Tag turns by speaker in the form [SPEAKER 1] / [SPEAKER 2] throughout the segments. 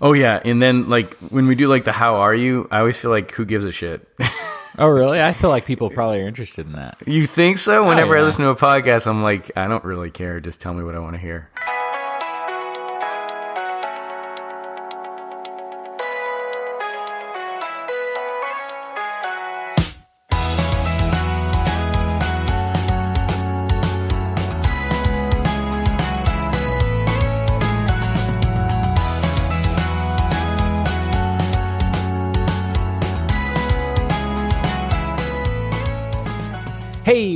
[SPEAKER 1] Oh yeah, and then like when we do like the how are you, I always feel like who gives a shit.
[SPEAKER 2] Oh, really? I feel like people probably are interested in that.
[SPEAKER 1] you think so? Whenever I
[SPEAKER 2] yeah.
[SPEAKER 1] listen to a podcast, I'm like, I don't really care. Just tell me what I want to hear.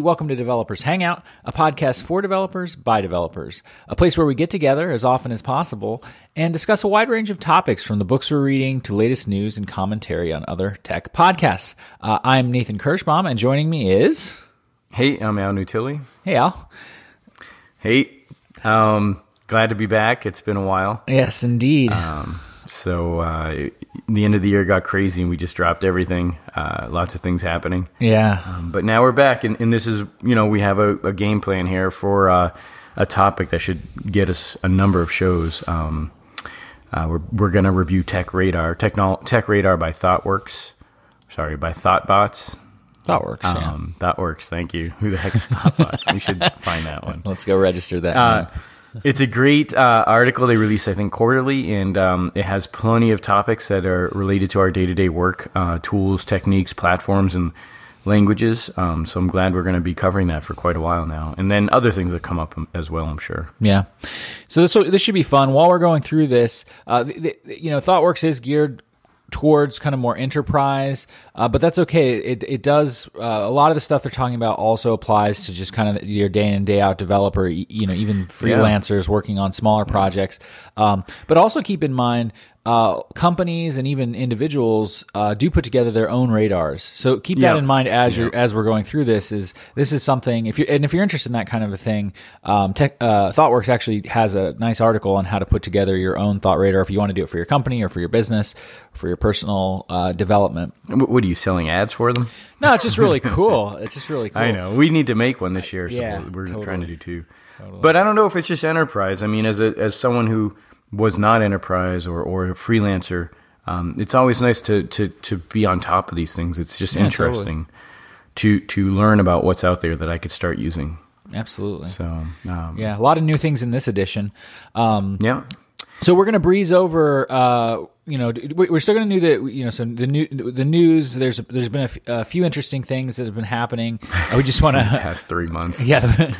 [SPEAKER 2] Welcome to Developers Hangout, a podcast for developers by developers, a place where we get together as often as possible and discuss a wide range of topics from the books we're reading to latest news and commentary on other tech podcasts. Uh, I'm Nathan Kirschbaum, and joining me is.
[SPEAKER 1] Hey, I'm Al Nutile.
[SPEAKER 2] Hey, Al.
[SPEAKER 1] Hey, um, glad to be back. It's been a while.
[SPEAKER 2] Yes, indeed.
[SPEAKER 1] So uh, the end of the year got crazy, and we just dropped everything. Uh, lots of things happening.
[SPEAKER 2] yeah.
[SPEAKER 1] Um, but now we're back, and, and this is you know we have a, a game plan here for uh, a topic that should get us a number of shows. Um, uh, we're we're gonna review Tech Radar, Technol Tech Radar by ThoughtWorks. Sorry, by ThoughtBots.
[SPEAKER 2] That works. yeah.
[SPEAKER 1] Um, ThoughtWorks. Thank you. Who the heck is ThoughtBots? we should find that one.
[SPEAKER 2] Let's go register that.
[SPEAKER 1] It's a great uh, article they release, I think, quarterly, and um, it has plenty of topics that are related to our day to day work, uh, tools, techniques, platforms, and languages. Um, so I'm glad we're going to be covering that for quite a while now, and then other things that come up um, as well. I'm sure.
[SPEAKER 2] Yeah. So this this should be fun. While we're going through this, uh, the, the- you know, ThoughtWorks is geared towards kind of more enterprise, uh, but that's okay. It it does uh, a lot of the stuff they're talking about also applies to just kind of your day in day out developer. You know, even freelancers working on smaller projects. Um, but also keep in mind. Uh, companies and even individuals uh, do put together their own radars, so keep that
[SPEAKER 1] Yeah.
[SPEAKER 2] in mind as you're as we're going through this. Is this is something if you and if you're interested in that kind of a thing, um, tech, uh, ThoughtWorks actually has a nice article on how to put together your own thought radar if you want to do it for your company or for your business, for your personal uh, development.
[SPEAKER 1] What are you selling ads for them?
[SPEAKER 2] No, it's just really cool. It's just really cool.
[SPEAKER 1] I know we need to make one this year, so
[SPEAKER 2] Yeah,
[SPEAKER 1] we're
[SPEAKER 2] totally.
[SPEAKER 1] trying to do two. But I don't know if it's just enterprise. I mean, as a as someone who was not enterprise or or a freelancer, um, it's always nice to to to be on top of these things. It's just
[SPEAKER 2] totally.
[SPEAKER 1] interesting to to learn about what's out there that I could start using.
[SPEAKER 2] Absolutely.
[SPEAKER 1] So um,
[SPEAKER 2] Yeah, a lot of new things in this edition. Um,
[SPEAKER 1] yeah.
[SPEAKER 2] So we're going to breeze over. Uh, you know, we- we're still going to do the you know some the new the news. There's there's been a, f- a few interesting things that have been happening. We just want to
[SPEAKER 1] Past three months.
[SPEAKER 2] yeah.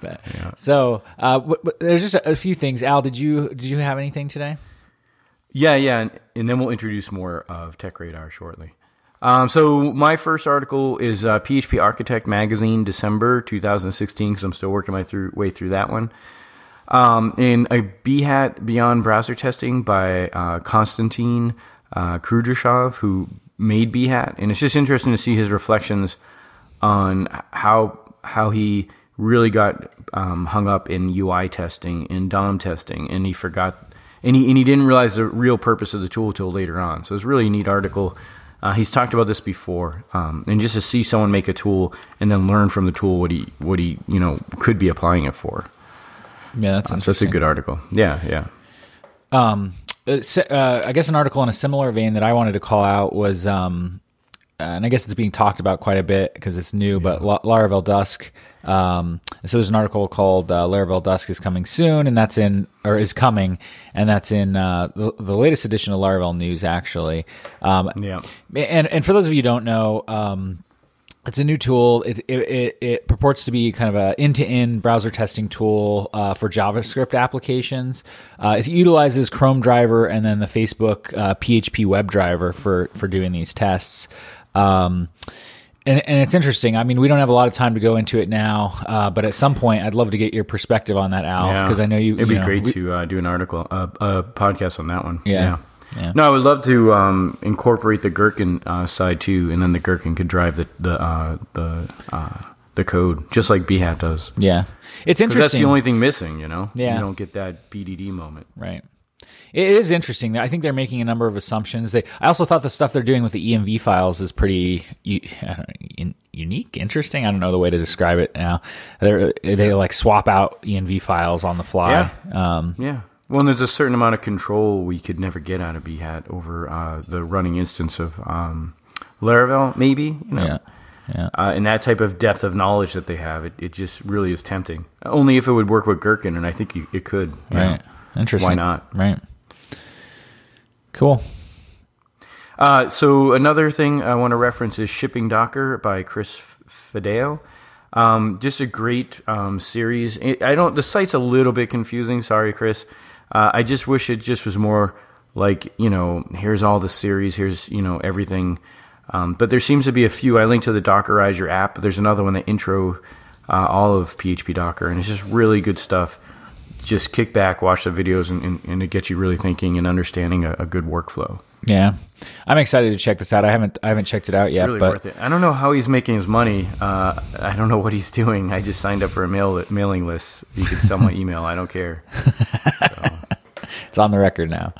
[SPEAKER 2] But- So uh, w- w- there's just a, a few things. Al, did you did you have anything today?
[SPEAKER 1] Yeah, yeah, and, and then we'll introduce more of Tech Radar shortly. Um, so my first article is uh, PHP Architect Magazine, December 2016, because I'm still working my through, way through that one. Um, and a Behat Beyond Browser Testing by uh, Konstantin uh, Kudryashov, who made Behat, and it's just interesting to see his reflections on how how he really got um, hung up in UI testing and DOM testing, and he forgot, and he and he didn't realize the real purpose of the tool till later on. So it's really a neat article. Uh, he's talked about this before, um, and just to see someone make a tool and then learn from the tool what he what he you know could be applying it for.
[SPEAKER 2] Yeah, that's
[SPEAKER 1] So it's a good article. Yeah, yeah.
[SPEAKER 2] Um, uh, uh, I guess an article in a similar vein that I wanted to call out was, um, uh, and I guess it's being talked about quite a bit because it's new, but La- Laravel Dusk. Um, so there's an article called uh, Laravel Dusk is coming soon, and that's in or is coming, and that's in uh, the, the latest edition of Laravel News actually. Um,
[SPEAKER 1] Yeah.
[SPEAKER 2] and and for those of you who don't know, um, it's a new tool. It, it, it, it purports to be kind of a end-to-end browser testing tool uh, for JavaScript applications. Uh, it utilizes Chrome driver and then the Facebook uh, PHP WebDriver for for doing these tests. Um, and, and it's interesting. I mean, we don't have a lot of time to go into it now, uh, but at some point, I'd love to get your perspective on that, Al,
[SPEAKER 1] Yeah,
[SPEAKER 2] because I know you.
[SPEAKER 1] It'd
[SPEAKER 2] you
[SPEAKER 1] be
[SPEAKER 2] know,
[SPEAKER 1] great
[SPEAKER 2] we-
[SPEAKER 1] to uh, do an article, uh, a podcast on that one.
[SPEAKER 2] Yeah. Yeah.
[SPEAKER 1] No, I would love to um, incorporate the Gherkin uh, side too, and then the Gherkin could drive the the uh, the uh, the code just like Behat does.
[SPEAKER 2] Yeah, it's interesting.
[SPEAKER 1] that's the only thing missing, you know.
[SPEAKER 2] Yeah.
[SPEAKER 1] you don't get that BDD moment.
[SPEAKER 2] Right. It is interesting. I think they're making a number of assumptions. They, I also thought the stuff they're doing with the ENV files is pretty u- I don't know, un- unique, interesting. I don't know the way to describe it now. They're, they like swap out ENV files on the fly. Um,
[SPEAKER 1] Yeah, Well, and there's a certain amount of control we could never get out of Behat over uh, the running instance of um, Laravel, maybe. You know,
[SPEAKER 2] Yeah. Yeah.
[SPEAKER 1] uh, and that type of depth of knowledge that they have, it, it just really is tempting. Only if it would work with Gherkin, and I think you- it could. you know.
[SPEAKER 2] Right. Interesting.
[SPEAKER 1] Why not?
[SPEAKER 2] Right. Cool.
[SPEAKER 1] Uh, so another thing I want to reference is Shipping Docker by Chris Fidao. Um, just a great um, series. I don't. The site's a little bit confusing. Sorry, Chris. Uh, I just wish it just was more like you know, here's all the series. Here's you know everything. Um, but there seems to be a few. I linked to the Dockerize your app. But there's another one that intro uh, all of PHP Docker, and it's just really good stuff. Just kick back, watch the videos, and, and, and it gets you really thinking and understanding a, a good workflow.
[SPEAKER 2] Yeah. I'm excited to check this out. I haven't I haven't checked it out yet,
[SPEAKER 1] really
[SPEAKER 2] but
[SPEAKER 1] worth it. I don't know how he's making his money. Uh, I don't know what he's doing. I just signed up for a mail mailing list. You can sell my email. I don't care.
[SPEAKER 2] it's on the record now.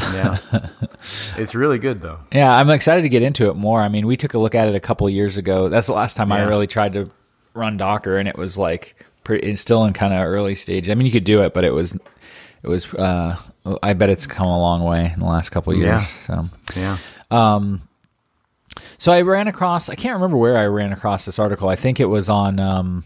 [SPEAKER 1] Yeah, it's really good though.
[SPEAKER 2] Yeah, I'm excited to get into it more. I mean, we took a look at it a couple years ago. That's the last time I really tried to run Docker, and it was like pretty, it's still in kind of early stage. I mean, you could do it, but it was it was. Uh, I bet it's come a long way in the last couple of years.
[SPEAKER 1] Yeah.
[SPEAKER 2] So.
[SPEAKER 1] Yeah,
[SPEAKER 2] So I ran across. I can't remember where I ran across this article. I think it was on. Um,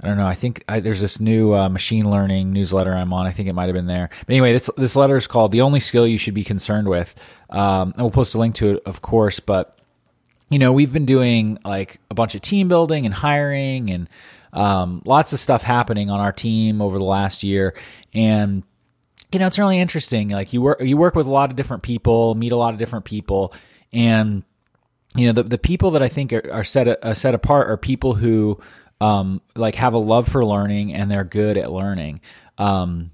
[SPEAKER 2] I don't know. I think I, there's this new uh, machine learning newsletter I'm on. I think it might have been there. But anyway, this this letter is called "The Only Skill You Should Be Concerned With," um, and we'll post a link to it, of course. But you know, we've been doing like a bunch of team building and hiring and um, lots of stuff happening on our team over the last year, and you know, it's really interesting. Like you work you work with a lot of different people, meet a lot of different people, and you know the the people that I think are, are set are set apart are people who um, like have a love for learning and they're good at learning. Um,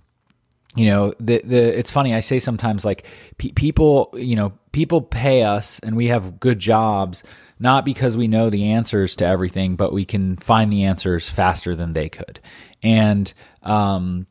[SPEAKER 2] you know the the it's funny I say sometimes like pe- people you know people pay us and we have good jobs not because we know the answers to everything but we can find the answers faster than they could and um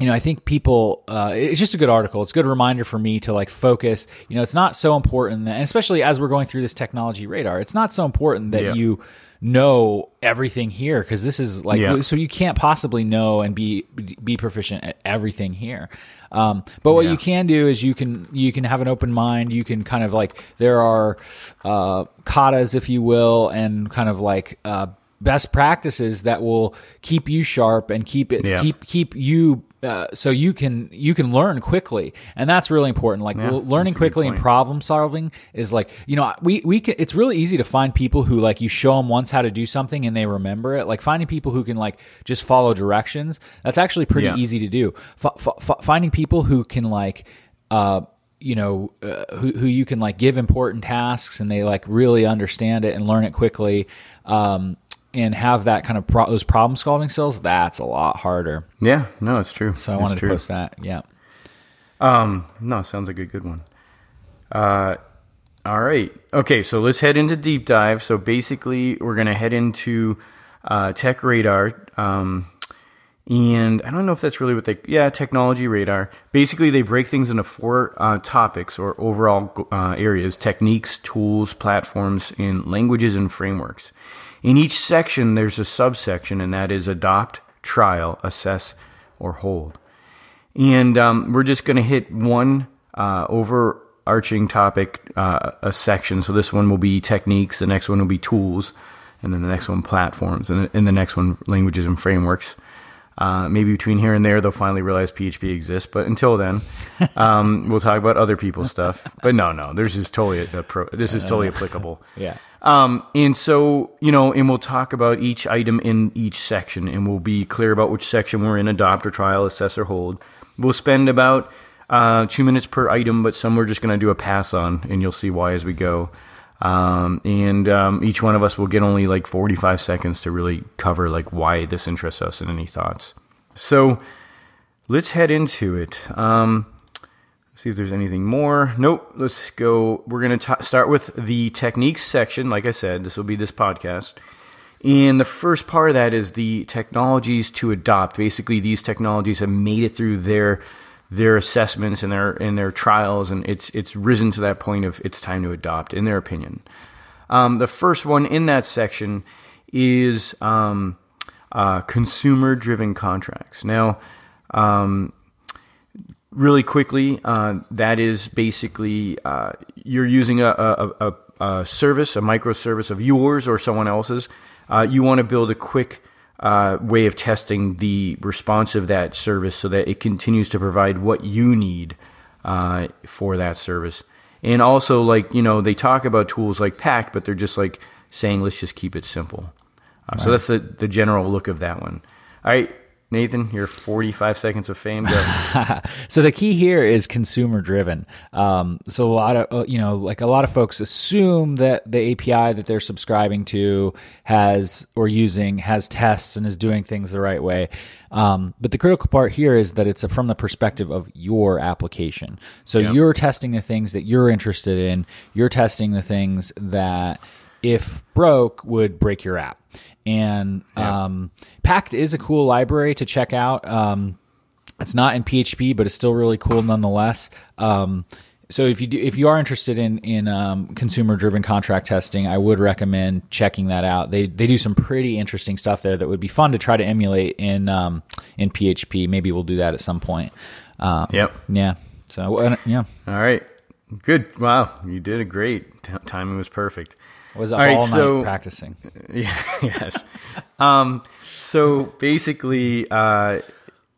[SPEAKER 2] you know, I think people, uh, it's just a good article. It's a good reminder for me to like focus. You know, it's not so important, that, and especially as we're going through this technology radar, it's not so important that
[SPEAKER 1] Yeah.
[SPEAKER 2] you know everything here because this is like,
[SPEAKER 1] Yeah.
[SPEAKER 2] so you can't possibly know and be be proficient at everything here. Um, but what
[SPEAKER 1] Yeah.
[SPEAKER 2] you can do is you can you can have an open mind. You can kind of like there are uh, katas, if you will, and kind of like uh, best practices that will keep you sharp and keep it
[SPEAKER 1] Yeah.
[SPEAKER 2] keep keep you uh, so you can you can learn quickly. And that's really important. Like
[SPEAKER 1] Yeah,
[SPEAKER 2] l- learning
[SPEAKER 1] that's a good
[SPEAKER 2] quickly and problem solving is like you know we we can it's really easy to find people who like you show them once how to do something and they remember it. Like finding people who can like just follow directions that's actually pretty
[SPEAKER 1] Yeah.
[SPEAKER 2] easy to do. F- f- finding people who can like uh you know uh, who who you can like give important tasks and they like really understand it and learn it quickly um and have that kind of pro- those problem solving skills that's a lot harder
[SPEAKER 1] yeah. No, it's true.
[SPEAKER 2] so I
[SPEAKER 1] It's
[SPEAKER 2] wanted
[SPEAKER 1] true.
[SPEAKER 2] to post that. Yeah.
[SPEAKER 1] Um, no, sounds like a good one. Uh, all right. Okay, so let's head into deep dive. So basically, we're gonna head into uh, Tech Radar. Um, and I don't know if that's really what they, yeah, technology radar. Basically, they break things into four uh, topics or overall uh, areas techniques, tools, platforms, and languages and frameworks. In each section, there's a subsection, and that is adopt, trial, assess, or hold. And um, we're just going to hit one uh, overarching topic, uh, a section. So this one will be techniques, the next one will be tools, and then the next one platforms, and, and the next one languages and frameworks. Uh, maybe between here and there, they'll finally realize PHP exists. But until then, um, we'll talk about other people's stuff. But no, no, this is totally a pro, this is totally applicable.
[SPEAKER 2] Yeah.
[SPEAKER 1] Um, and so, you know, and we'll talk about each item in each section and we'll be clear about which section we're in adopt or trial, assess or hold. We'll spend about uh, two minutes per item, but some we're just going to do a pass on and you'll see why as we go. Um, and um, each one of us will get only like 45 seconds to really cover like why this interests us and any thoughts. So let's head into it. Um, See if there's anything more. Nope. Let's go. We're going to start with the techniques section. Like I said, this will be this podcast. And the first part of that is the technologies to adopt. Basically, these technologies have made it through their their assessments and their and their trials, and it's it's risen to that point of it's time to adopt, in their opinion. Um, the first one in that section is um, uh, consumer driven contracts. Now, um, really quickly, uh, that is basically uh, you're using a, a, a, a, service, a microservice of yours or someone else's. Uh, you want to build a quick uh, way of testing the response of that service so that it continues to provide what you need uh, for that service. And also, like, you know, they talk about tools like Pact, but they're just like saying, let's just keep it simple. Uh, right. So that's the, the general look of that one. All right, Nathan, your 45 seconds of fame.
[SPEAKER 2] so the key here is consumer driven. Um, so a lot of, uh, you know, like a lot of folks assume that the API that they're subscribing to has or using has tests and is doing things the right way. Um, but the critical part here is that it's from the perspective of your application. So yep. you're testing the things that you're interested in. You're testing the things that if broke would break your app. And yeah. um, Pact is a cool library to check out. Um, it's not in PHP, but it's still really cool nonetheless. Um, so if you do, if you are interested in in um, consumer driven contract testing, I would recommend checking that out. They they do some pretty interesting stuff there that would be fun to try to emulate in um, in PHP. Maybe we'll do that at some point. Um,
[SPEAKER 1] yep.
[SPEAKER 2] Yeah. So uh, yeah.
[SPEAKER 1] All right. Good. Wow, you did a great. T- timing was perfect.
[SPEAKER 2] Was all, all right, night so, practicing.
[SPEAKER 1] Yeah, yes. um, so basically, uh,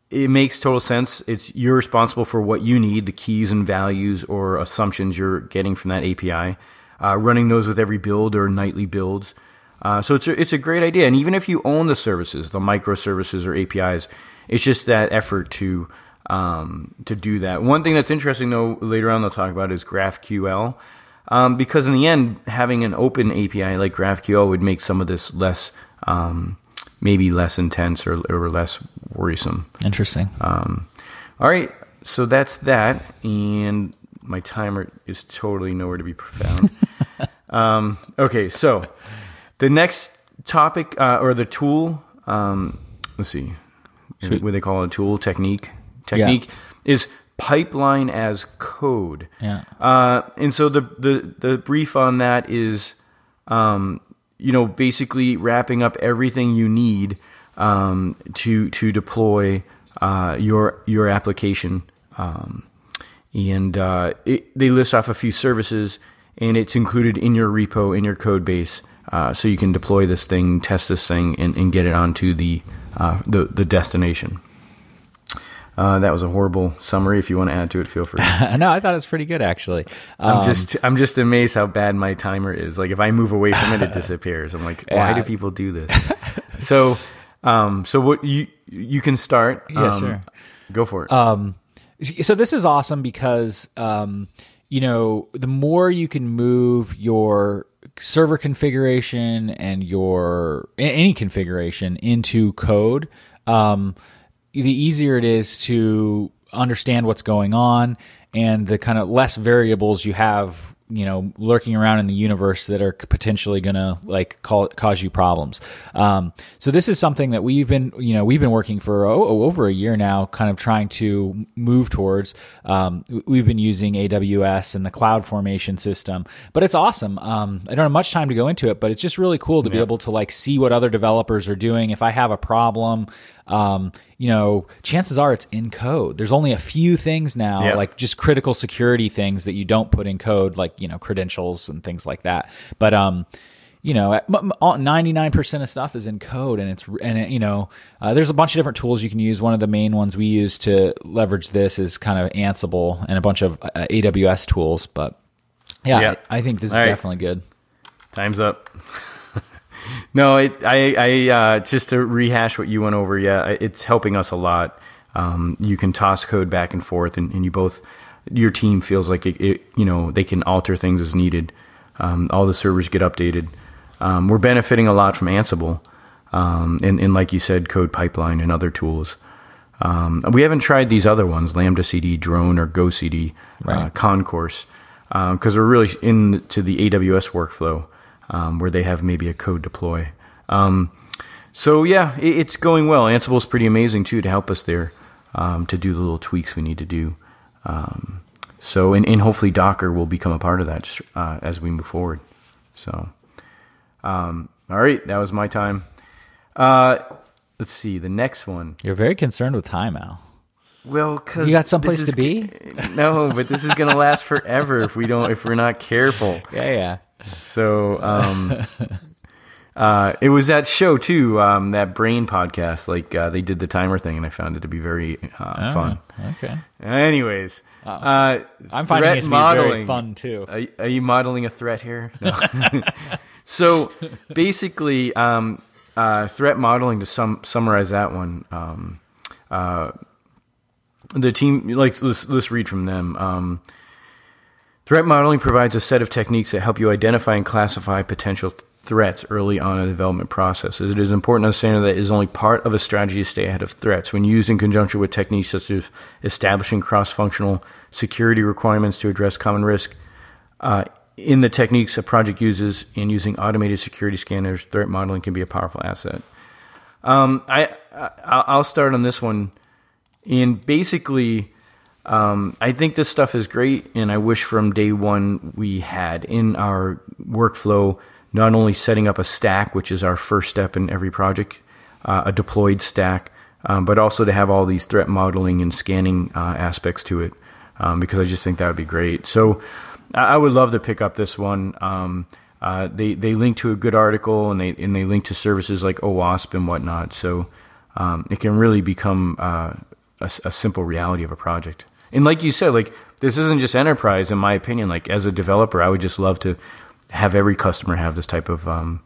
[SPEAKER 1] it makes total sense. It's you're responsible for what you need, the keys and values or assumptions you're getting from that API. Uh, running those with every build or nightly builds. Uh, so it's a, it's a great idea. And even if you own the services, the microservices or APIs, it's just that effort to um, to do that. One thing that's interesting, though, later on they'll talk about is GraphQL. Um, because in the end, having an open API like GraphQL would make some of this less, um, maybe less intense or, or less worrisome.
[SPEAKER 2] Interesting.
[SPEAKER 1] Um, all right, so that's that, and my timer is totally nowhere to be found. Um, okay, so the next topic uh, or the tool, um, let's see, Should, what they call it, a tool technique. Technique yeah. is pipeline as code.
[SPEAKER 2] Yeah.
[SPEAKER 1] Uh, and so the, the, the brief on that is, um, you know, basically wrapping up everything you need um, to to deploy uh, your your application. Um, and uh, it, they list off a few services, and it's included in your repo in your code base, uh, so you can deploy this thing, test this thing, and, and get it onto the uh, the, the destination. Uh, that was a horrible summary. If you want to add to it, feel free.
[SPEAKER 2] no, I thought it was pretty good actually.
[SPEAKER 1] Um, I'm just I'm just amazed how bad my timer is. Like if I move away from it, it disappears. I'm like, why yeah. do people do this? so, um, so what you you can start.
[SPEAKER 2] Yeah, um, sure.
[SPEAKER 1] Go for it.
[SPEAKER 2] Um, so this is awesome because um, you know, the more you can move your server configuration and your any configuration into code. Um, the easier it is to understand what's going on and the kind of less variables you have you know lurking around in the universe that are potentially going to like call, cause you problems. Um, so this is something that we've been you know we've been working for oh, over a year now kind of trying to move towards. Um, we've been using aws and the cloud formation system but it's awesome. Um, i don't have much time to go into it but it's just really cool to yeah. be able to like see what other developers are doing. If i have a problem um, you know, chances are it's in code. There's only a few things now, like just critical security things that you don't put in code, like you know credentials and things like that. But um, you know, ninety nine percent of stuff is in code, and it's and it, you know, uh, there's a bunch of different tools you can use. One of the main ones we use to leverage this is kind of Ansible and a bunch of uh, AWS tools. But yeah, yeah. I, I, think this All is right. definitely good.
[SPEAKER 1] Time's up. no, it, I, I uh, just to rehash what you went over. Yeah, it's helping us a lot. Um, you can toss code back and forth, and, and you both, your team feels like it, it, You know, they can alter things as needed. Um, all the servers get updated. Um, we're benefiting a lot from Ansible, um, and, and like you said, Code Pipeline and other tools. Um, we haven't tried these other ones, Lambda CD, Drone, or GoCD, uh, right. uh, Concourse, because uh, we're really into the AWS workflow um, where they have maybe a code deploy. Um, so yeah, it, it's going well. Ansible is pretty amazing too to help us there um, to do the little tweaks we need to do. Um, so and, and, hopefully Docker will become a part of that uh, as we move forward. So um, all right, that was my time. Uh, let's see the next one.
[SPEAKER 2] You're very concerned with time, Al.
[SPEAKER 1] Well, because
[SPEAKER 2] You got someplace to be?
[SPEAKER 1] No, but this is gonna last forever if we don't if we're not careful.
[SPEAKER 2] Yeah, yeah.
[SPEAKER 1] So, um, uh, it was that show too, um, that Brain podcast. Like uh, they did the timer thing, and I found it to be very uh, fun.
[SPEAKER 2] Okay.
[SPEAKER 1] Anyways, uh,
[SPEAKER 2] I'm finding
[SPEAKER 1] threat
[SPEAKER 2] it be very fun too.
[SPEAKER 1] Are, are you modeling a threat here? No. so basically, um, uh, threat modeling to sum, summarize that one. Um, uh, the team, like let's, let's read from them. Um, threat modeling provides a set of techniques that help you identify and classify potential th- threats early on in the development process. It is important to understand that it is only part of a strategy to stay ahead of threats. When used in conjunction with techniques such as establishing cross-functional security requirements to address common risk, uh, in the techniques a project uses and using automated security scanners, threat modeling can be a powerful asset. Um, I, I I'll start on this one, and basically, um, I think this stuff is great, and I wish from day one we had in our workflow not only setting up a stack, which is our first step in every project, uh, a deployed stack, um, but also to have all these threat modeling and scanning uh, aspects to it, um, because I just think that would be great. So I would love to pick up this one. Um, uh, they they link to a good article and they and they link to services like OWASP and whatnot. So um, it can really become uh, a, a simple reality of a project. And like you said, like this isn't just enterprise. In my opinion, like as a developer, I would just love to have every customer have this type of um,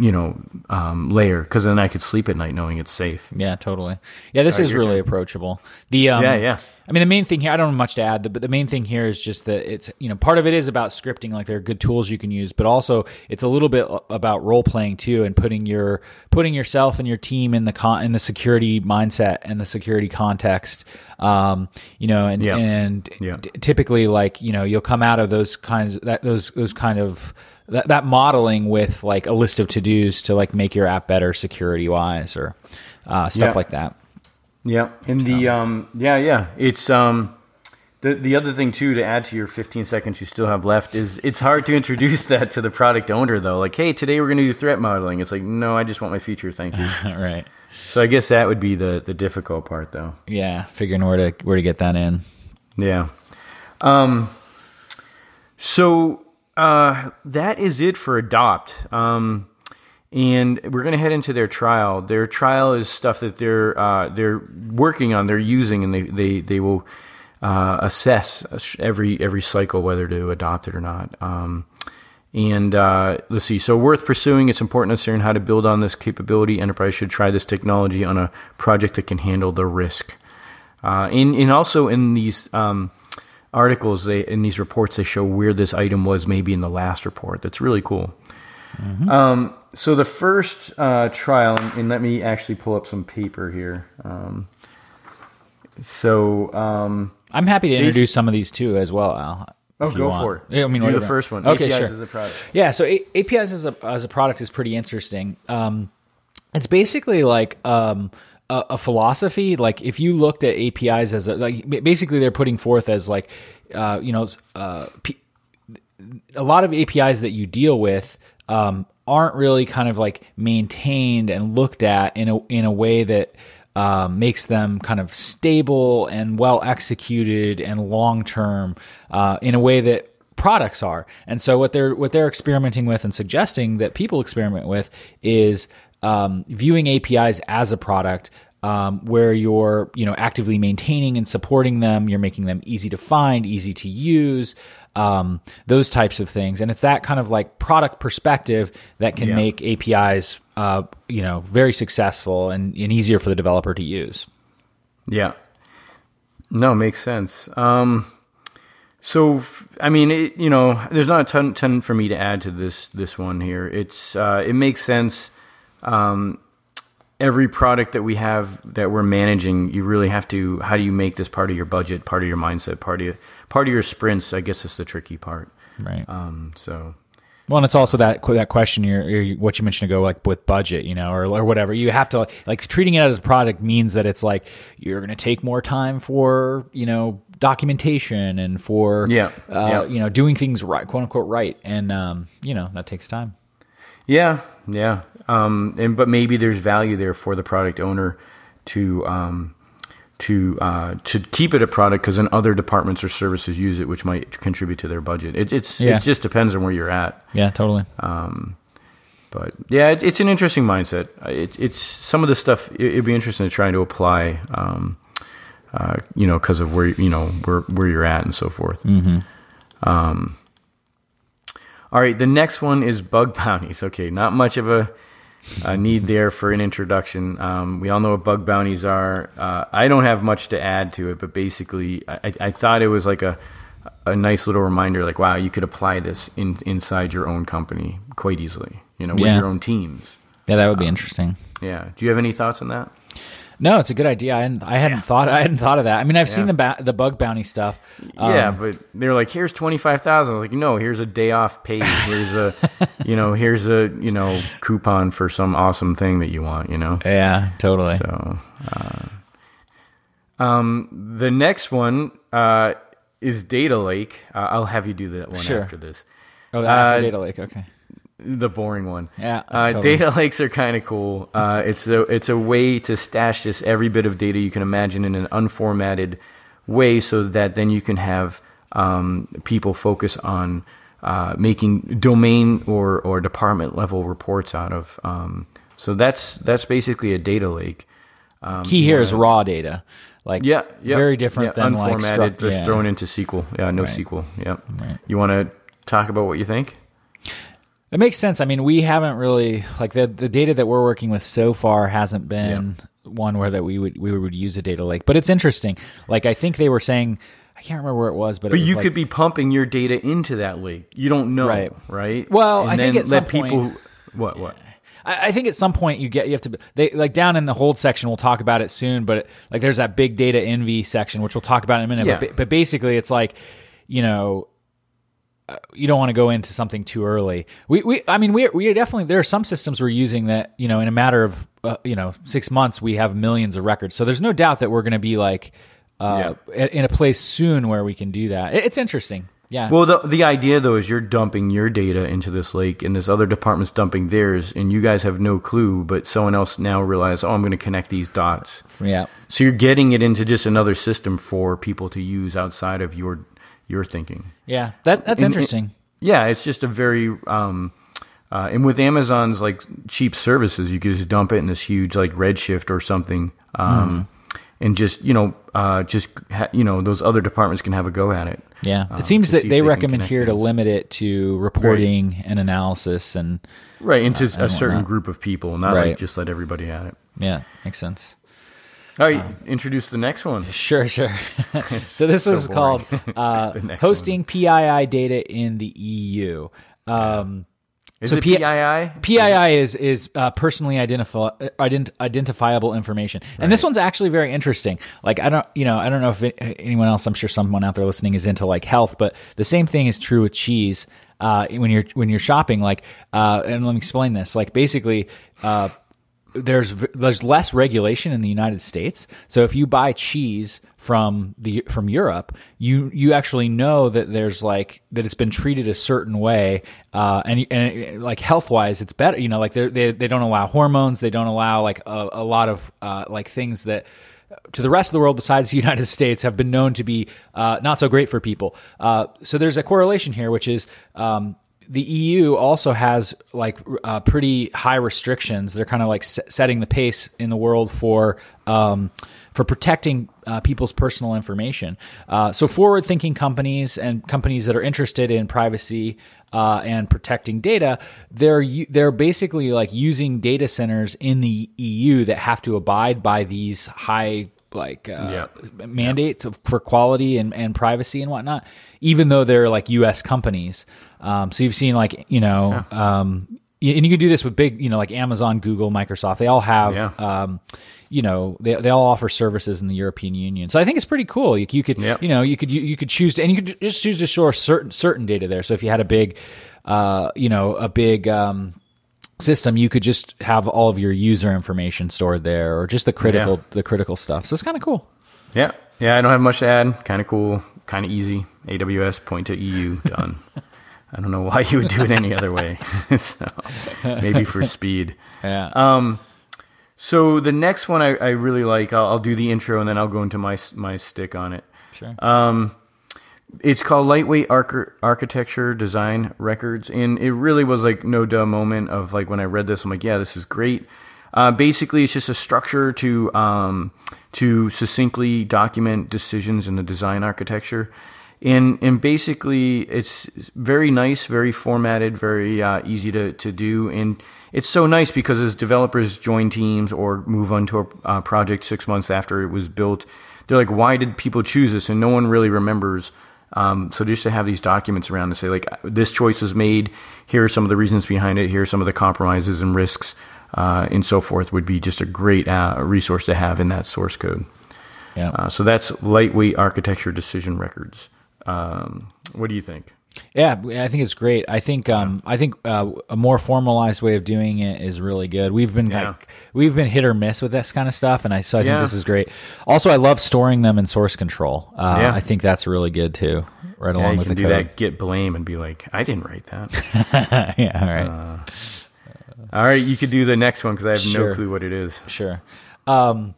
[SPEAKER 1] you know um, layer because then I could sleep at night knowing it's safe.
[SPEAKER 2] Yeah, totally. Yeah, this is
[SPEAKER 1] your
[SPEAKER 2] really approachable. The um,
[SPEAKER 1] Yeah, yeah.
[SPEAKER 2] I mean, the main thing here, I don't have much to add, but the main thing here is just that it's you know part of it is about scripting, like there are good tools you can use, but also it's a little bit about role playing too, and putting your putting yourself and your team in the con in the security mindset and the security context. Um, you know, and
[SPEAKER 1] Yeah.
[SPEAKER 2] and
[SPEAKER 1] Yeah.
[SPEAKER 2] t- typically, like you know, you'll come out of those kinds that those those kind of that, that modeling with like a list of to dos to like make your app better security wise or uh, stuff
[SPEAKER 1] Yeah.
[SPEAKER 2] like that.
[SPEAKER 1] Yeah, and the um, yeah, yeah, it's um, the the other thing too to add to your 15 seconds you still have left is it's hard to introduce that to the product owner though. Like, hey, today we're going to do threat modeling. It's like, no, I just want my feature, thank you.
[SPEAKER 2] right.
[SPEAKER 1] so I guess that would be the the difficult part though.
[SPEAKER 2] Yeah, figuring where to where to get that in.
[SPEAKER 1] Yeah. Um. So uh, that is it for Adopt. Um, and we're going to head into their trial. Their trial is stuff that they're uh, they're working on, they're using, and they they they will uh, assess every every cycle whether to adopt it or not. Um, and uh, let's see. So worth pursuing. It's important to learn how to build on this capability. Enterprise should try this technology on a project that can handle the risk. Uh, and, and also in these um, articles, they in these reports, they show where this item was maybe in the last report. That's really cool. Um, so the first uh, trial, and let me actually pull up some paper here. Um, so um,
[SPEAKER 2] I'm happy to introduce some of these too as well, Al.
[SPEAKER 1] oh, go
[SPEAKER 2] want.
[SPEAKER 1] for it.
[SPEAKER 2] Yeah, I mean,
[SPEAKER 1] do the first one.
[SPEAKER 2] Okay,
[SPEAKER 1] APIs
[SPEAKER 2] sure.
[SPEAKER 1] as a product.
[SPEAKER 2] Yeah, so a- APIs as a as a product is pretty interesting. Um, it's basically like um, a, a philosophy. Like if you looked at APIs as a, like basically they're putting forth as like uh, you know uh, P- a lot of APIs that you deal with um, aren't really kind of like maintained and looked at in a in a way that um, makes them kind of stable and well executed and long term uh, in a way that products are. And so what they're what they're experimenting with and suggesting that people experiment with is um, viewing APIs as a product um, where you're you know actively maintaining and supporting them. You're making them easy to find, easy to use, um, those types of things. And it's that kind of like product perspective that can
[SPEAKER 1] Yeah.
[SPEAKER 2] make APIs uh, you know very successful and, and easier for the developer to use.
[SPEAKER 1] Yeah. No, makes sense. Um, so, I mean, it, you know, there's not a ton, ton for me to add to this this one here. It's uh, it makes sense. Um, every product that we have that we're managing, you really have to. How do you make this part of your budget, part of your mindset, part of your, part of your sprints? I guess is the tricky part.
[SPEAKER 2] Right.
[SPEAKER 1] Um, so
[SPEAKER 2] Well, and it's also that that question you're, you're what you mentioned ago, like with budget, you know, or or whatever. You have to like treating it as a product means that it's like you're going to take more time for you know documentation and for
[SPEAKER 1] Yeah,
[SPEAKER 2] uh,
[SPEAKER 1] yeah.
[SPEAKER 2] you know doing things right, quote unquote right, and um, you know that takes time.
[SPEAKER 1] Yeah, yeah. Um, and but maybe there's value there for the product owner to um, to uh, to keep it a product because then other departments or services use it, which might contribute to their budget. It, it's
[SPEAKER 2] Yeah.
[SPEAKER 1] it just depends on where you're at.
[SPEAKER 2] Yeah, totally.
[SPEAKER 1] Um, But yeah, it, it's an interesting mindset. It, it's some of the stuff. It, it'd be interesting to try to apply. Um, uh, you know, because of where you know where where you're at and so forth. Mm-hmm. Um, all right, the next one is bug bounties. Okay, not much of a, a need there for an introduction. Um, we all know what bug bounties are. Uh, I don't have much to add to it, but basically, I, I- thought it was like a a nice little reminder. Like, wow, you could apply this in inside your own company quite easily. You know, with
[SPEAKER 2] Yeah.
[SPEAKER 1] your own teams.
[SPEAKER 2] Yeah, that would be interesting.
[SPEAKER 1] Yeah. Do you have any thoughts on that?
[SPEAKER 2] No, it's a good idea. I hadn't, I hadn't thought I hadn't thought of that. I mean, I've seen the ba- the bug bounty stuff. Um,
[SPEAKER 1] yeah, but they're like, here's twenty five thousand. I was like, no, here's a day off paid. Here's a, you know, here's a, you know, coupon for some awesome thing that you want. You know.
[SPEAKER 2] yeah, totally.
[SPEAKER 1] So, uh, um, the next one uh, is Data Lake. Uh, I'll have you do that one
[SPEAKER 2] Sure.
[SPEAKER 1] after this.
[SPEAKER 2] oh, after
[SPEAKER 1] uh,
[SPEAKER 2] data lake. Okay.
[SPEAKER 1] The boring one.
[SPEAKER 2] Yeah,
[SPEAKER 1] Uh,
[SPEAKER 2] totally.
[SPEAKER 1] Data lakes are kind of cool. Uh, it's a it's a way to stash just every bit of data you can imagine in an unformatted way, so that then you can have um, people focus on uh, making domain or or department level reports out of. Um, so that's that's basically a data lake.
[SPEAKER 2] Key here is raw data. Like
[SPEAKER 1] Um, Yeah, yeah.
[SPEAKER 2] very different
[SPEAKER 1] yeah,
[SPEAKER 2] than like
[SPEAKER 1] unformatted,
[SPEAKER 2] struct-
[SPEAKER 1] just
[SPEAKER 2] yeah.
[SPEAKER 1] thrown into SQL. Yeah, no SQL. Yeah. You want to talk about what you think?
[SPEAKER 2] It makes sense. I mean, we haven't really like the the data that we're working with so far hasn't been one where that we would we would use a data lake. But it's interesting. Like I think they were saying, I can't remember where it was, but it
[SPEAKER 1] But
[SPEAKER 2] was
[SPEAKER 1] you
[SPEAKER 2] like-
[SPEAKER 1] could be pumping your data into that lake. You don't know,
[SPEAKER 2] Right.
[SPEAKER 1] right?
[SPEAKER 2] Well,
[SPEAKER 1] And
[SPEAKER 2] I think at some
[SPEAKER 1] let people.
[SPEAKER 2] point-
[SPEAKER 1] What? What?
[SPEAKER 2] I, I think at some point you get you have to they like down in the hold section. We'll talk about it soon, but like there's that big data envy section, which we'll talk about in a minute.
[SPEAKER 1] Yeah.
[SPEAKER 2] But, but basically, it's like you know. You don't want to go into something too early. We, we, I mean, we, we are definitely there are some systems we're using that you know in a matter of uh, you know six months we have millions of records. So there's no doubt that we're going to be like uh, in a place soon where we can do that. It's interesting. Yeah.
[SPEAKER 1] Well, the the idea though is you're dumping your data into this lake, and this other department's dumping theirs, and you guys have no clue. But someone else now realizes, oh, I'm going to connect these dots.
[SPEAKER 2] yeah.
[SPEAKER 1] So you're getting it into just another system for people to use outside of your your thinking.
[SPEAKER 2] Yeah. That that's
[SPEAKER 1] And-
[SPEAKER 2] interesting.
[SPEAKER 1] Yeah, it's just a very um, uh, and with Amazon's like cheap services, you can just dump it in this huge like Redshift or something, um, and just you know uh, just ha- you know those other departments can have a go at it.
[SPEAKER 2] Yeah,
[SPEAKER 1] um,
[SPEAKER 2] it seems that
[SPEAKER 1] if
[SPEAKER 2] they recommend here to limit it to reporting and analysis, and
[SPEAKER 1] right into a certain group of people, not
[SPEAKER 2] Right.
[SPEAKER 1] like just let everybody at it.
[SPEAKER 2] yeah, makes sense.
[SPEAKER 1] All right, introduce the next one.
[SPEAKER 2] Sure, sure. so this
[SPEAKER 1] so
[SPEAKER 2] was
[SPEAKER 1] boring.
[SPEAKER 2] called uh, hosting PII data in the EU. Um,
[SPEAKER 1] Is
[SPEAKER 2] So
[SPEAKER 1] it
[SPEAKER 2] P-
[SPEAKER 1] PII?
[SPEAKER 2] PII is is uh, personally identifi- ident- identifiable information, and this one's actually very interesting. Like I don't, you know, I don't know if it, anyone else. I'm sure someone out there listening is into like health, but the same thing is true with cheese. Uh, when you're when you're shopping, like, uh, and let me explain this. Like, basically, uh, there's there's less regulation in the United States. So if you buy cheese from the from Europe, you you actually know that there's like that it's been treated a certain way, uh, and and it- like health wise, it's better. You know, like they they don't allow hormones, they don't allow like a, a lot of uh, like things that to the rest of the world besides the United States have been known to be uh, not so great for people. Uh, so there's a correlation here, which is um, the EU also has like uh, pretty high restrictions. They're kind of like s- setting the pace in the world for um, for protecting uh, people's personal information. Uh, so forward-thinking companies and companies that are interested in privacy uh, and protecting data, they're they're basically like using data centers in the EU that have to abide by these high like uh,
[SPEAKER 1] Yeah.
[SPEAKER 2] mandates of- for quality and, and privacy and whatnot, even though they're like U.S. companies. Um, so you've seen like you know, um, and you can do this with big you know like Amazon, Google, Microsoft. They all have.
[SPEAKER 1] Yeah.
[SPEAKER 2] Um, you know they, they all offer services in the European Union, so I think it's pretty cool. You, you could
[SPEAKER 1] Yep.
[SPEAKER 2] you know you could you, you could choose to, and you could just choose to store certain certain data there. So if you had a big, uh, you know, a big um, system, you could just have all of your user information stored there, or just the critical
[SPEAKER 1] Yeah.
[SPEAKER 2] the critical stuff. So it's kind of cool.
[SPEAKER 1] Yeah, yeah. I don't have much to add. Kind of cool, kind of easy. AWS point to EU done. I don't know why you would do it any other way. so, maybe for speed.
[SPEAKER 2] Yeah.
[SPEAKER 1] Um, So the next one I, I really like. I'll, I'll do the intro and then I'll go into my my stick on it.
[SPEAKER 2] Sure.
[SPEAKER 1] Um, it's called Lightweight Arch- Architecture Design Records, and it really was like no duh moment of like when I read this, I'm like, yeah, this is great. Uh, basically, it's just a structure to um, to succinctly document decisions in the design architecture, and and basically it's very nice, very formatted, very uh, easy to to do, and it's so nice because as developers join teams or move on to a uh, project six months after it was built, they're like, why did people choose this? And no one really remembers. Um, so just to have these documents around to say like this choice was made, here are some of the reasons behind it, here are some of the compromises and risks, uh, and so forth would be just a great uh, resource to have in that source code.
[SPEAKER 2] Yeah.
[SPEAKER 1] Uh, so that's lightweight architecture decision records. Um, what do you think?
[SPEAKER 2] Yeah, I think it's great. I think um, I think uh, a more formalized way of doing it is really good. We've been
[SPEAKER 1] Yeah.
[SPEAKER 2] like we've been hit or miss with this kind of stuff, and I so I think this is great. Also, I love storing them in source control. Uh,
[SPEAKER 1] Yeah.
[SPEAKER 2] I think that's really good too. Right
[SPEAKER 1] Yeah,
[SPEAKER 2] along
[SPEAKER 1] you
[SPEAKER 2] with
[SPEAKER 1] can
[SPEAKER 2] the
[SPEAKER 1] do
[SPEAKER 2] code.
[SPEAKER 1] that. Git blame and be like, I didn't write that.
[SPEAKER 2] yeah, all right.
[SPEAKER 1] All right, you could do the next one because I have
[SPEAKER 2] Sure.
[SPEAKER 1] no clue what it is.
[SPEAKER 2] Sure. Um,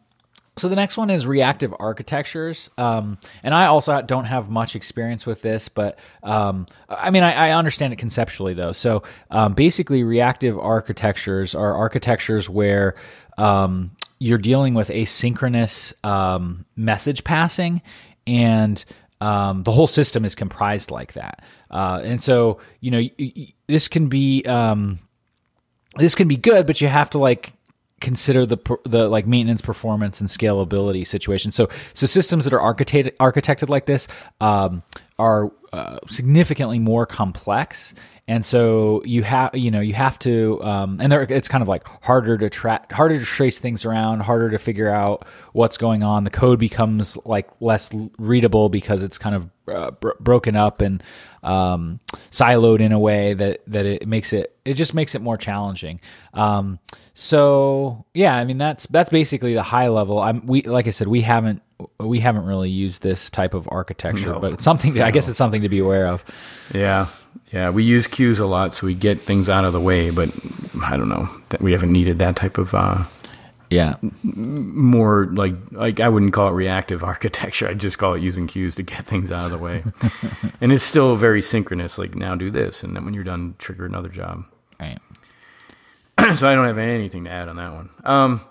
[SPEAKER 2] so the next one is reactive architectures, um, and I also don't have much experience with this, but um, I mean I, I understand it conceptually though. So um, basically, reactive architectures are architectures where um, you're dealing with asynchronous um, message passing, and um, the whole system is comprised like that. Uh, and so you know y- y- this can be this can be good, but you have to like consider the the like maintenance performance and scalability situation. So so systems that are architected architected like this um, are uh, significantly more complex. And so you have, you know, you have to, um, and there, it's kind of like harder to track, harder to trace things around, harder to figure out what's going on. The code becomes like less readable because it's kind of uh, bro- broken up and um, siloed in a way that that it makes it it just makes it more challenging. Um, so yeah, I mean that's that's basically the high level. I'm we like I said we haven't we haven't really used this type of architecture,
[SPEAKER 1] No.
[SPEAKER 2] but it's something that, I guess it's something to be aware of.
[SPEAKER 1] Yeah, yeah. We use queues a lot, so we get things out of the way. But I don't know that we haven't needed that type of uh,
[SPEAKER 2] Yeah,
[SPEAKER 1] more like like I wouldn't call it reactive architecture. I'd just call it using queues to get things out of the way. and it's still very synchronous. Like now do this, and then when you're done, trigger another job.
[SPEAKER 2] right.
[SPEAKER 1] so I don't have anything to add on that one. Um,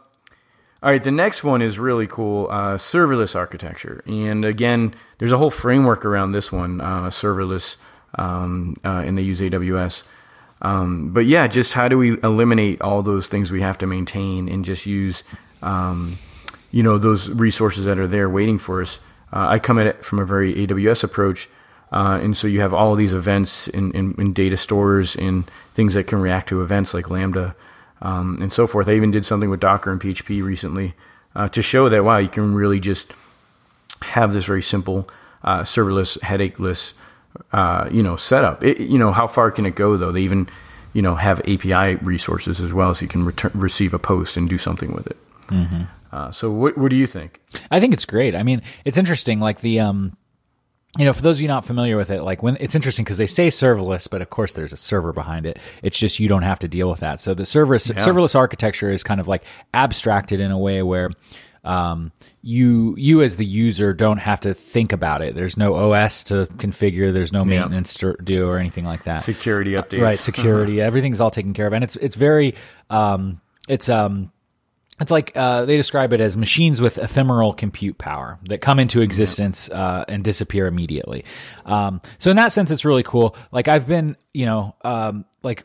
[SPEAKER 1] all right, the next one is really cool. Uh, serverless architecture, and again, there's a whole framework around this one. Uh, serverless, um, uh, and they use AWS. Um, but yeah, just how do we eliminate all those things we have to maintain and just use, um, you know, those resources that are there waiting for us? Uh, I come at it from a very AWS approach. Uh, and so you have all these events in, data stores and things that can react to events like Lambda um, and so forth. I even did something with Docker and PHP recently uh, to show that, wow, you can really just have this very simple uh, serverless, headacheless, uh, you know, setup. It, you know, how far can it go though? They even, you know, have API resources as well, so you can return, receive a post and do something with it. Uh, so, what, what do you think?
[SPEAKER 2] I think it's great. I mean, it's interesting. Like the, um, you know, for those of you not familiar with it, like when it's interesting because they say serverless, but of course there's a server behind it. It's just you don't have to deal with that. So the server serverless architecture is kind of like abstracted in a way where um, you you as the user don't have to think about it. There's no OS to configure. There's no maintenance to do or anything like that.
[SPEAKER 1] Security updates,
[SPEAKER 2] right? Security, everything's all taken care of, and it's it's very um, it's um it's like uh, they describe it as machines with ephemeral compute power that come into existence uh, and disappear immediately. Um, so in that sense, it's really cool. Like I've been, you know, um, like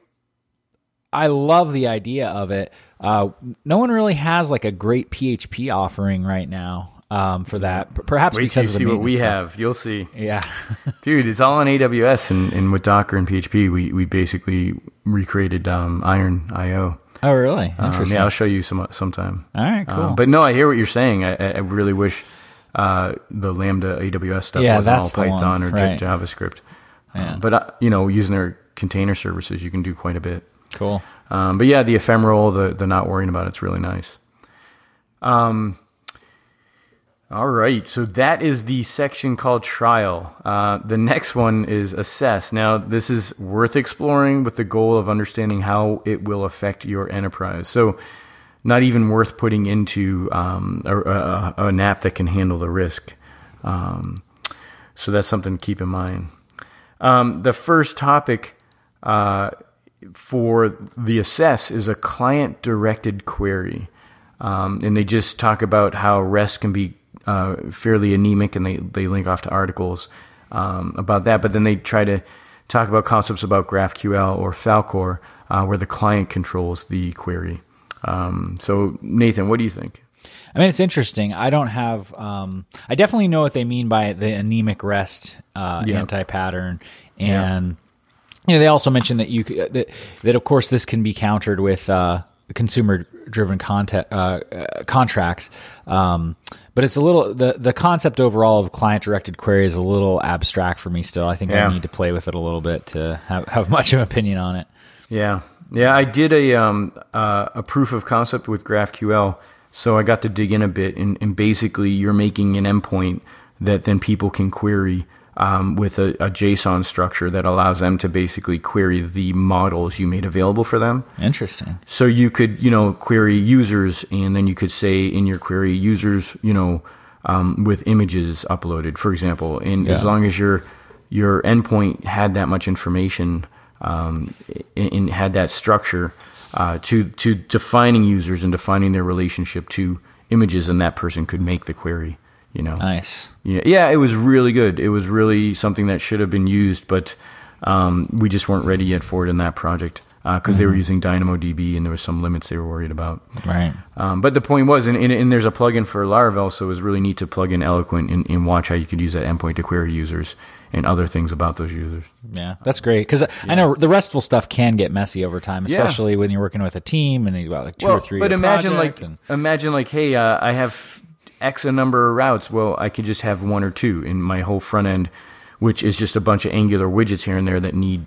[SPEAKER 2] I love the idea of it. Uh, no one really has like a great PHP offering right now um, for that. Perhaps
[SPEAKER 1] Wait
[SPEAKER 2] because
[SPEAKER 1] you
[SPEAKER 2] of the
[SPEAKER 1] see what we
[SPEAKER 2] maintenance
[SPEAKER 1] have. You'll see.
[SPEAKER 2] Yeah.
[SPEAKER 1] Dude, it's all on AWS, and, and with Docker and PHP, we, we basically recreated um, Iron IO.
[SPEAKER 2] Oh, really?
[SPEAKER 1] Um,
[SPEAKER 2] Interesting.
[SPEAKER 1] yeah, I'll show you some sometime.
[SPEAKER 2] All right. Cool.
[SPEAKER 1] Um, but no, I hear what you're saying. I, I really wish uh, the Lambda AWS stuff
[SPEAKER 2] Yeah,
[SPEAKER 1] wasn't all Python or
[SPEAKER 2] right.
[SPEAKER 1] JavaScript.
[SPEAKER 2] Yeah.
[SPEAKER 1] Um, but uh, you know, using their container services, you can do quite a bit.
[SPEAKER 2] cool.
[SPEAKER 1] Um, but yeah, the ephemeral, the the not worrying about it's really nice. Um. All right, so that is the section called trial. Uh, the next one is assess. Now, this is worth exploring with the goal of understanding how it will affect your enterprise. So, not even worth putting into um, a, a, an app that can handle the risk. Um, so that's something to keep in mind. Um, the first topic uh, for the assess is a client directed query. Um, and they just talk about how REST can be uh, fairly anemic and they, they link off to articles um, about that. But then they try to talk about concepts about GraphQL or Falcor uh, where the client controls the query. Um, so, Nathan, what do you think?
[SPEAKER 2] I mean, it's interesting. I don't have. Um, I definitely know what they mean by the anemic rest uh,
[SPEAKER 1] Yeah.
[SPEAKER 2] anti-pattern, and you know they also mentioned that you could, that that of course this can be countered with uh, consumer-driven content uh, uh, contracts. Um, but it's a little the the concept overall of client-directed query is a little abstract for me. Still, I think
[SPEAKER 1] Yeah.
[SPEAKER 2] I need to play with it a little bit to have, have much of an opinion on it.
[SPEAKER 1] Yeah, yeah. I did a um, uh, a proof of concept with GraphQL, so I got to dig in a bit, and, and basically, you're making an endpoint that then people can query um, with a, a JSON structure that allows them to basically query the models you made available for them.
[SPEAKER 2] Interesting.
[SPEAKER 1] So you could, you know, query users, and then you could say in your query users, you know, um, with images uploaded, for example. And as long as your your endpoint had that much information um, and, and had that structure uh, to to defining users and defining their relationship to images, and that person could make the query. You know,
[SPEAKER 2] Nice.
[SPEAKER 1] yeah, yeah, it was really good. It was really something that should have been used, but um, we just weren't ready yet for it in that project because they were using DynamoDB and there was some limits they were worried about.
[SPEAKER 2] Right.
[SPEAKER 1] Um, but the point was, and, and, and there's a plugin for Laravel, so it was really neat to plug in Eloquent and, and watch how you could use that endpoint to query users and other things about those users.
[SPEAKER 2] Yeah, that's great because I know the restful stuff can get messy over time,
[SPEAKER 1] Yeah.
[SPEAKER 2] especially when you're working with a team and you got like two or three.
[SPEAKER 1] But imagine like imagine like, hey, uh, I have X a number of routes. Well, I could just have one or two in my whole front end, which is just a bunch of Angular widgets here and there that need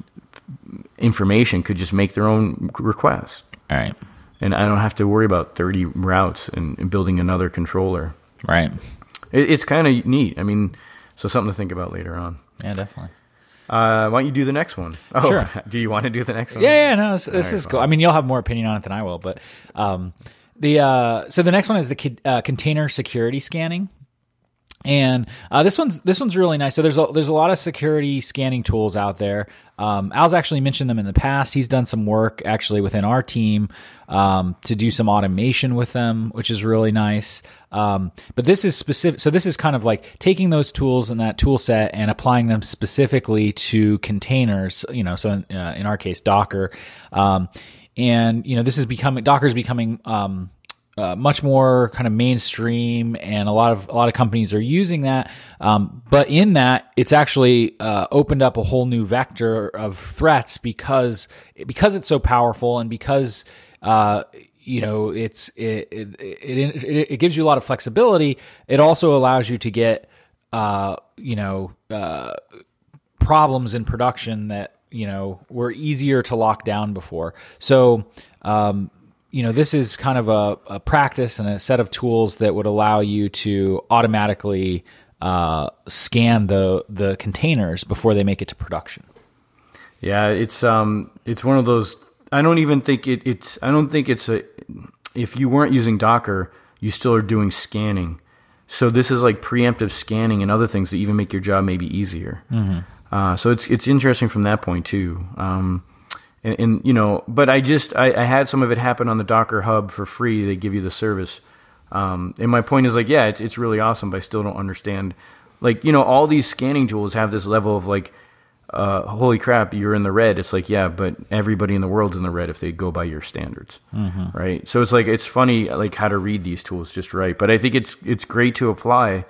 [SPEAKER 1] information. Could just make their own requests,
[SPEAKER 2] all right,
[SPEAKER 1] and I don't have to worry about thirty routes and, and building another controller.
[SPEAKER 2] right,
[SPEAKER 1] It, it's kind of neat. I mean, so something to think about later on.
[SPEAKER 2] yeah, definitely.
[SPEAKER 1] Uh, why don't you do the next one? Oh,
[SPEAKER 2] Sure.
[SPEAKER 1] Do you want to do the next one?
[SPEAKER 2] Yeah, yeah, no, this, this
[SPEAKER 1] right,
[SPEAKER 2] is cool. I mean, you'll have more opinion on it than I will, but um, the uh, so the next one is the uh, container security scanning. And uh, this one's this one's really nice. So there's a, there's a lot of security scanning tools out there. Um, Al's actually mentioned them in the past. He's done some work actually within our team um, to do some automation with them, which is really nice. Um, but this is specific. So this is kind of like taking those tools and that tool set and applying them specifically to containers. You know, so in, uh, in our case, Docker. And you know, this is becoming Docker is becoming um, uh, much more kind of mainstream, and a lot of a lot of companies are using that. Um, but in that, it's actually uh, opened up a whole new vector of threats because because it's so powerful and because uh, you know it's it it, it it it gives you a lot of flexibility. It also allows you to get uh, you know uh, problems in production that you know were easier to lock down before. So um, you know this is kind of a, a practice and a set of tools that would allow you to automatically uh, scan the the containers before they make it to production.
[SPEAKER 1] Yeah, it's um, it's one of those. I don't even think it, it's. I don't think it's a. If you weren't using Docker, you still are doing scanning. So this is like preemptive scanning and other things that even make your job maybe easier. Uh, so it's it's interesting from that point too. Um, and, and you know, but I just I, I had some of it happen on the Docker Hub for free. They give you the service. Um, and my point is like, yeah, it's it's really awesome, but I still don't understand. Like you know, all these scanning tools have this level of like uh, holy crap, you're in the red. It's like, yeah, but everybody in the world's in the red if they go by your standards, right? So it's like it's funny, like how to read these tools just right. But I think it's it's great to apply.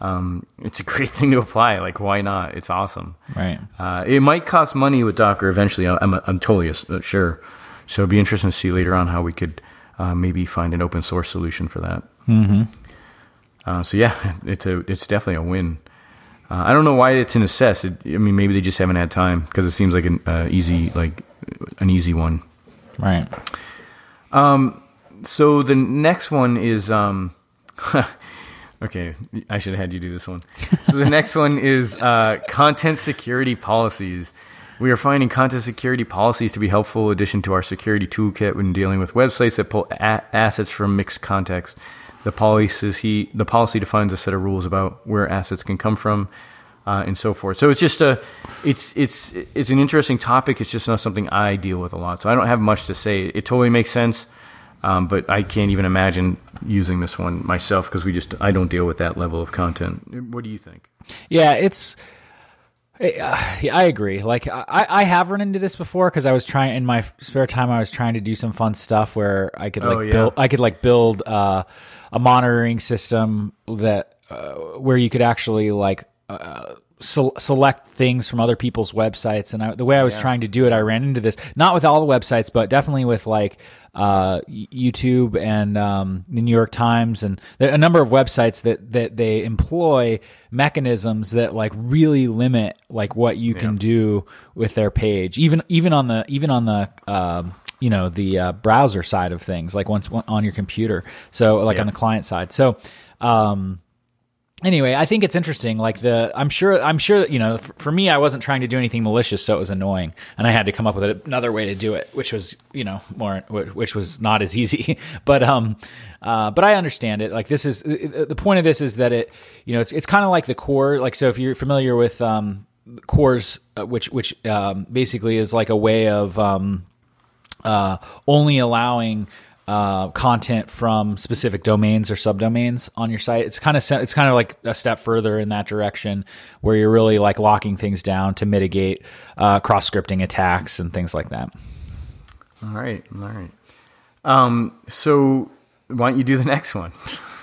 [SPEAKER 1] Um, it's a great thing to apply. Like, why not? It's awesome.
[SPEAKER 2] Right.
[SPEAKER 1] Uh, it might cost money with Docker eventually. I'm, I'm totally uh, sure. So it'd be interesting to see later on how we could uh, maybe find an open source solution for that. Mm-hmm. Uh, so yeah, it's a it's definitely a win. Uh, I don't know why it's an assess. It, I mean, maybe they just haven't had time because it seems like an uh, easy like an easy one.
[SPEAKER 2] Right. Um.
[SPEAKER 1] So the next one is um okay, I should have had you do this one. So the next one is uh content security policies. We are finding content security policies to be helpful addition to our security toolkit when dealing with websites that pull a- assets from mixed contexts. The policy the policy defines a set of rules about where assets can come from, uh, and so forth. So it's just a it's it's it's an interesting topic. It's just not something I deal with a lot. So I don't have much to say. It totally makes sense. Um, but I can't even imagine using this one myself because we just I don't deal with that level of content. What do you think?
[SPEAKER 2] Yeah, it's. Uh, yeah, I agree. Like I, I have run into this before because I was trying in my spare time. I was trying to do some fun stuff where I could like
[SPEAKER 1] Oh, yeah.
[SPEAKER 2] build. I could like build uh, a monitoring system that uh, where you could actually like se- select things from other people's websites. And I, the way I was trying to do it, I ran into this not with all the websites, but definitely with like uh, YouTube and um, the New York Times and a number of websites that that they employ mechanisms that like really limit like what you can do with their page, even even on the even on the um, you know the uh, browser side of things, like once on your computer. So like
[SPEAKER 1] Yeah.
[SPEAKER 2] on the client side. So. Um, anyway, I think it's interesting. Like the, I'm sure, I'm sure you know, for, for me, I wasn't trying to do anything malicious, so it was annoying, and I had to come up with another way to do it, which was, you know, more, which was not as easy. but um, uh, but I understand it. Like this is the point of this is that it, you know, it's it's kind of like the core. Like so, if you're familiar with um, CORS, uh, which which um, basically is like a way of um, uh, only allowing uh, content from specific domains or subdomains on your site. It's kind of it's kind of like a step further in that direction, where you're really like locking things down to mitigate uh, cross scripting attacks and things like that.
[SPEAKER 1] All right, all right. Um, so why don't you do the next one?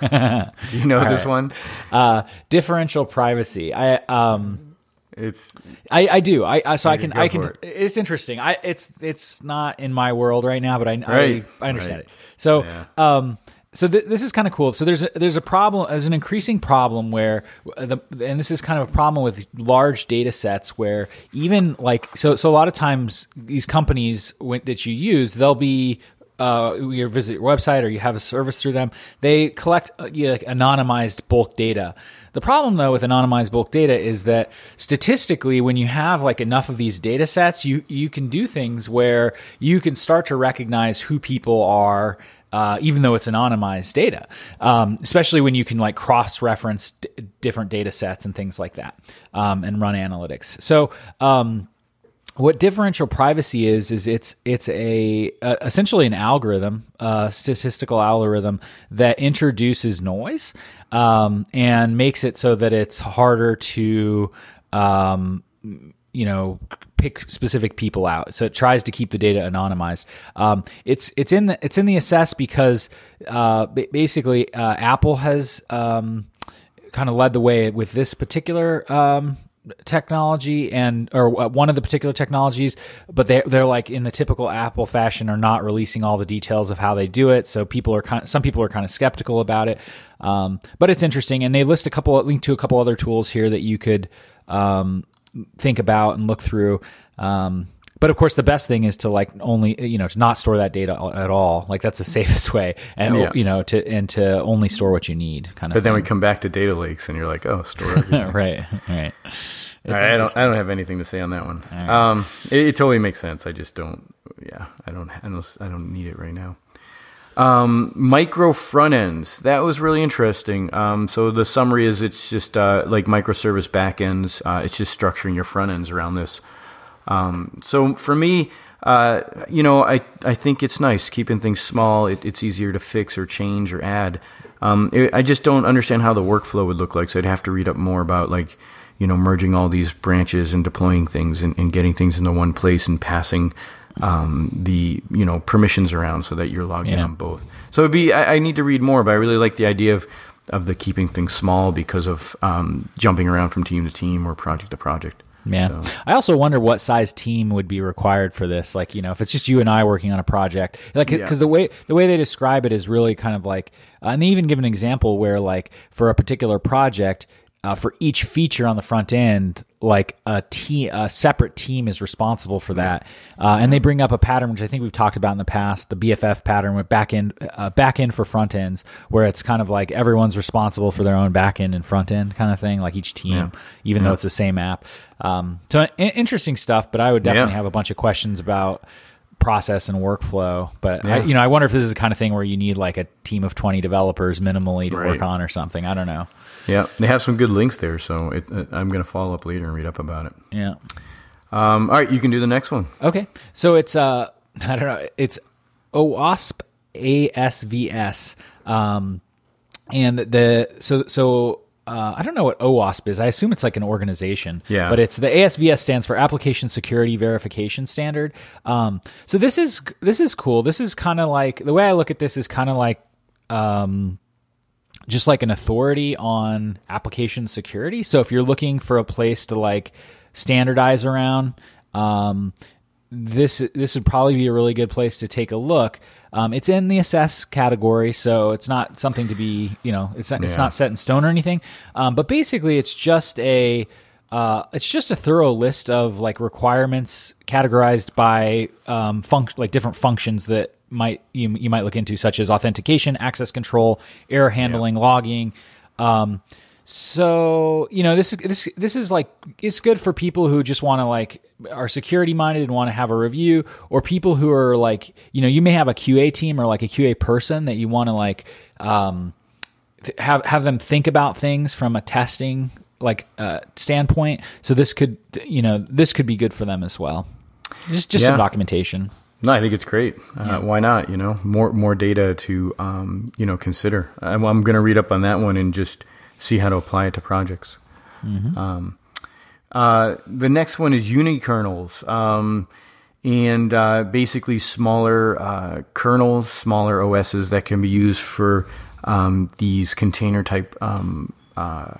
[SPEAKER 1] do you know this one?
[SPEAKER 2] Uh, differential privacy. I um
[SPEAKER 1] It's
[SPEAKER 2] I, I do. I, I so I can I can.
[SPEAKER 1] it.
[SPEAKER 2] It's interesting. I it's it's not in my world right now, but I
[SPEAKER 1] Right,
[SPEAKER 2] I, I understand
[SPEAKER 1] right.
[SPEAKER 2] it. So
[SPEAKER 1] Yeah.
[SPEAKER 2] um so th- this is kind of cool. So there's a, there's a problem. There's an increasing problem where the and this is kind of a problem with large data sets where even like so so a lot of times these companies when, that you use they'll be uh, you visit your website or you have a service through them, they collect uh, you know, like anonymized bulk data. The problem though with anonymized bulk data is that statistically, when you have like enough of these data sets, you you can do things where you can start to recognize who people are. Uh, even though it's anonymized data, um, especially when you can like cross-reference d- different data sets and things like that, um, and run analytics. So, um, what differential privacy is is it's it's a uh, essentially an algorithm, statistical algorithm that introduces noise um, and makes it so that it's harder to um, you know pick specific people out. So it tries to keep the data anonymized. Um, it's it's in the it's in the assess because uh, basically uh, Apple has um, kind of led the way with this particular um, technology and or uh, one of the particular technologies but they they're like in the typical Apple fashion are not releasing all the details of how they do it. So people are kind of, some people are kind of skeptical about it. Um, but it's interesting. And they list a couple link to a couple other tools here that you could um, think about and look through. Um, but of course the best thing is to like only you know to not store that data at all like that's the safest way and
[SPEAKER 1] Yeah.
[SPEAKER 2] you know to and to only store what you need kind of
[SPEAKER 1] but then we come back to data lakes, and you're like, oh, store. everything.
[SPEAKER 2] right right
[SPEAKER 1] I don't. I don't have anything to say on that one. Um, it, it totally makes sense. I just don't. Yeah, I don't. I don't. I don't need it right now. Um, micro front ends. That was really interesting. Um, so the summary is it's just uh, like microservice backends. Uh, it's just structuring your front ends around this. Um, so for me, uh, you know, I I think it's nice keeping things small. It, it's easier to fix or change or add. Um, it, I just don't understand how the workflow would look like. So I'd have to read up more about like, you know, merging all these branches and deploying things and, and getting things into one place and passing um, the you know permissions around so that you're logged in on both. So it'd be I, I need to read more, but I really like the idea of of the keeping things small because of um, jumping around from team to team or project to project.
[SPEAKER 2] Yeah.
[SPEAKER 1] So-
[SPEAKER 2] I also wonder what size team would be required for this. Like, you know, if it's just you and I working on a project, like,
[SPEAKER 1] Yeah.
[SPEAKER 2] because the way the way they describe it is really kind of like, uh, and they even give an example where, like, for a particular project, uh, for each feature on the front end, like a team, a separate team is responsible for that. Uh, and they bring up a pattern which I think we've talked about in the past, the BFF pattern with back end, uh, back end for front ends, where it's kind of like everyone's responsible for their own back end and front end kind of thing, like each team,
[SPEAKER 1] Yeah.
[SPEAKER 2] even though it's the same app. Um, so in- interesting stuff, but I would definitely
[SPEAKER 1] Yeah.
[SPEAKER 2] have a bunch of questions about process and workflow. But I, you know, I wonder if this is the kind of thing where you need like a team of twenty developers minimally to work on or something. I don't know.
[SPEAKER 1] Yeah, they have some good links there, so it, uh, I'm going to follow up later and read up about it.
[SPEAKER 2] Yeah.
[SPEAKER 1] Um, all right, you can do the next one.
[SPEAKER 2] Okay. So it's uh I don't know, it's OWASP ASVS. Um and the so so uh, I don't know what OWASP is. I assume it's like an organization.
[SPEAKER 1] Yeah.
[SPEAKER 2] But it's the ASVS stands for Application Security Verification Standard. Um, so this is this is cool. This is kind of like the way I look at this is kind of like um, just like an authority on application security. So if you're looking for a place to like standardize around, um, this this would probably be a really good place to take a look. Um, it's in the assess category, so it's not something to be you know it's not, it's not set in stone or anything. Um, but basically, it's just a uh, it's just a thorough list of like requirements categorized by um, func- like different functions that might you, you might look into, such as authentication, access control, error handling, logging. Um, so you know this is this this is like it's good for people who just want to like are security minded and want to have a review, or people who are like you know you may have a QA team or like a QA person that you want to like um, th- have have them think about things from a testing like uh, standpoint. So this could you know this could be good for them as well. Just just some documentation.
[SPEAKER 1] No, I think it's great. Uh, Why not? You know, more more data to um, you know consider. I'm, I'm going to read up on that one and just see how to apply it to projects. Um, uh, the next one is unikernels, um, and uh, basically smaller uh, kernels, smaller OSs that can be used for um, these container type um, uh,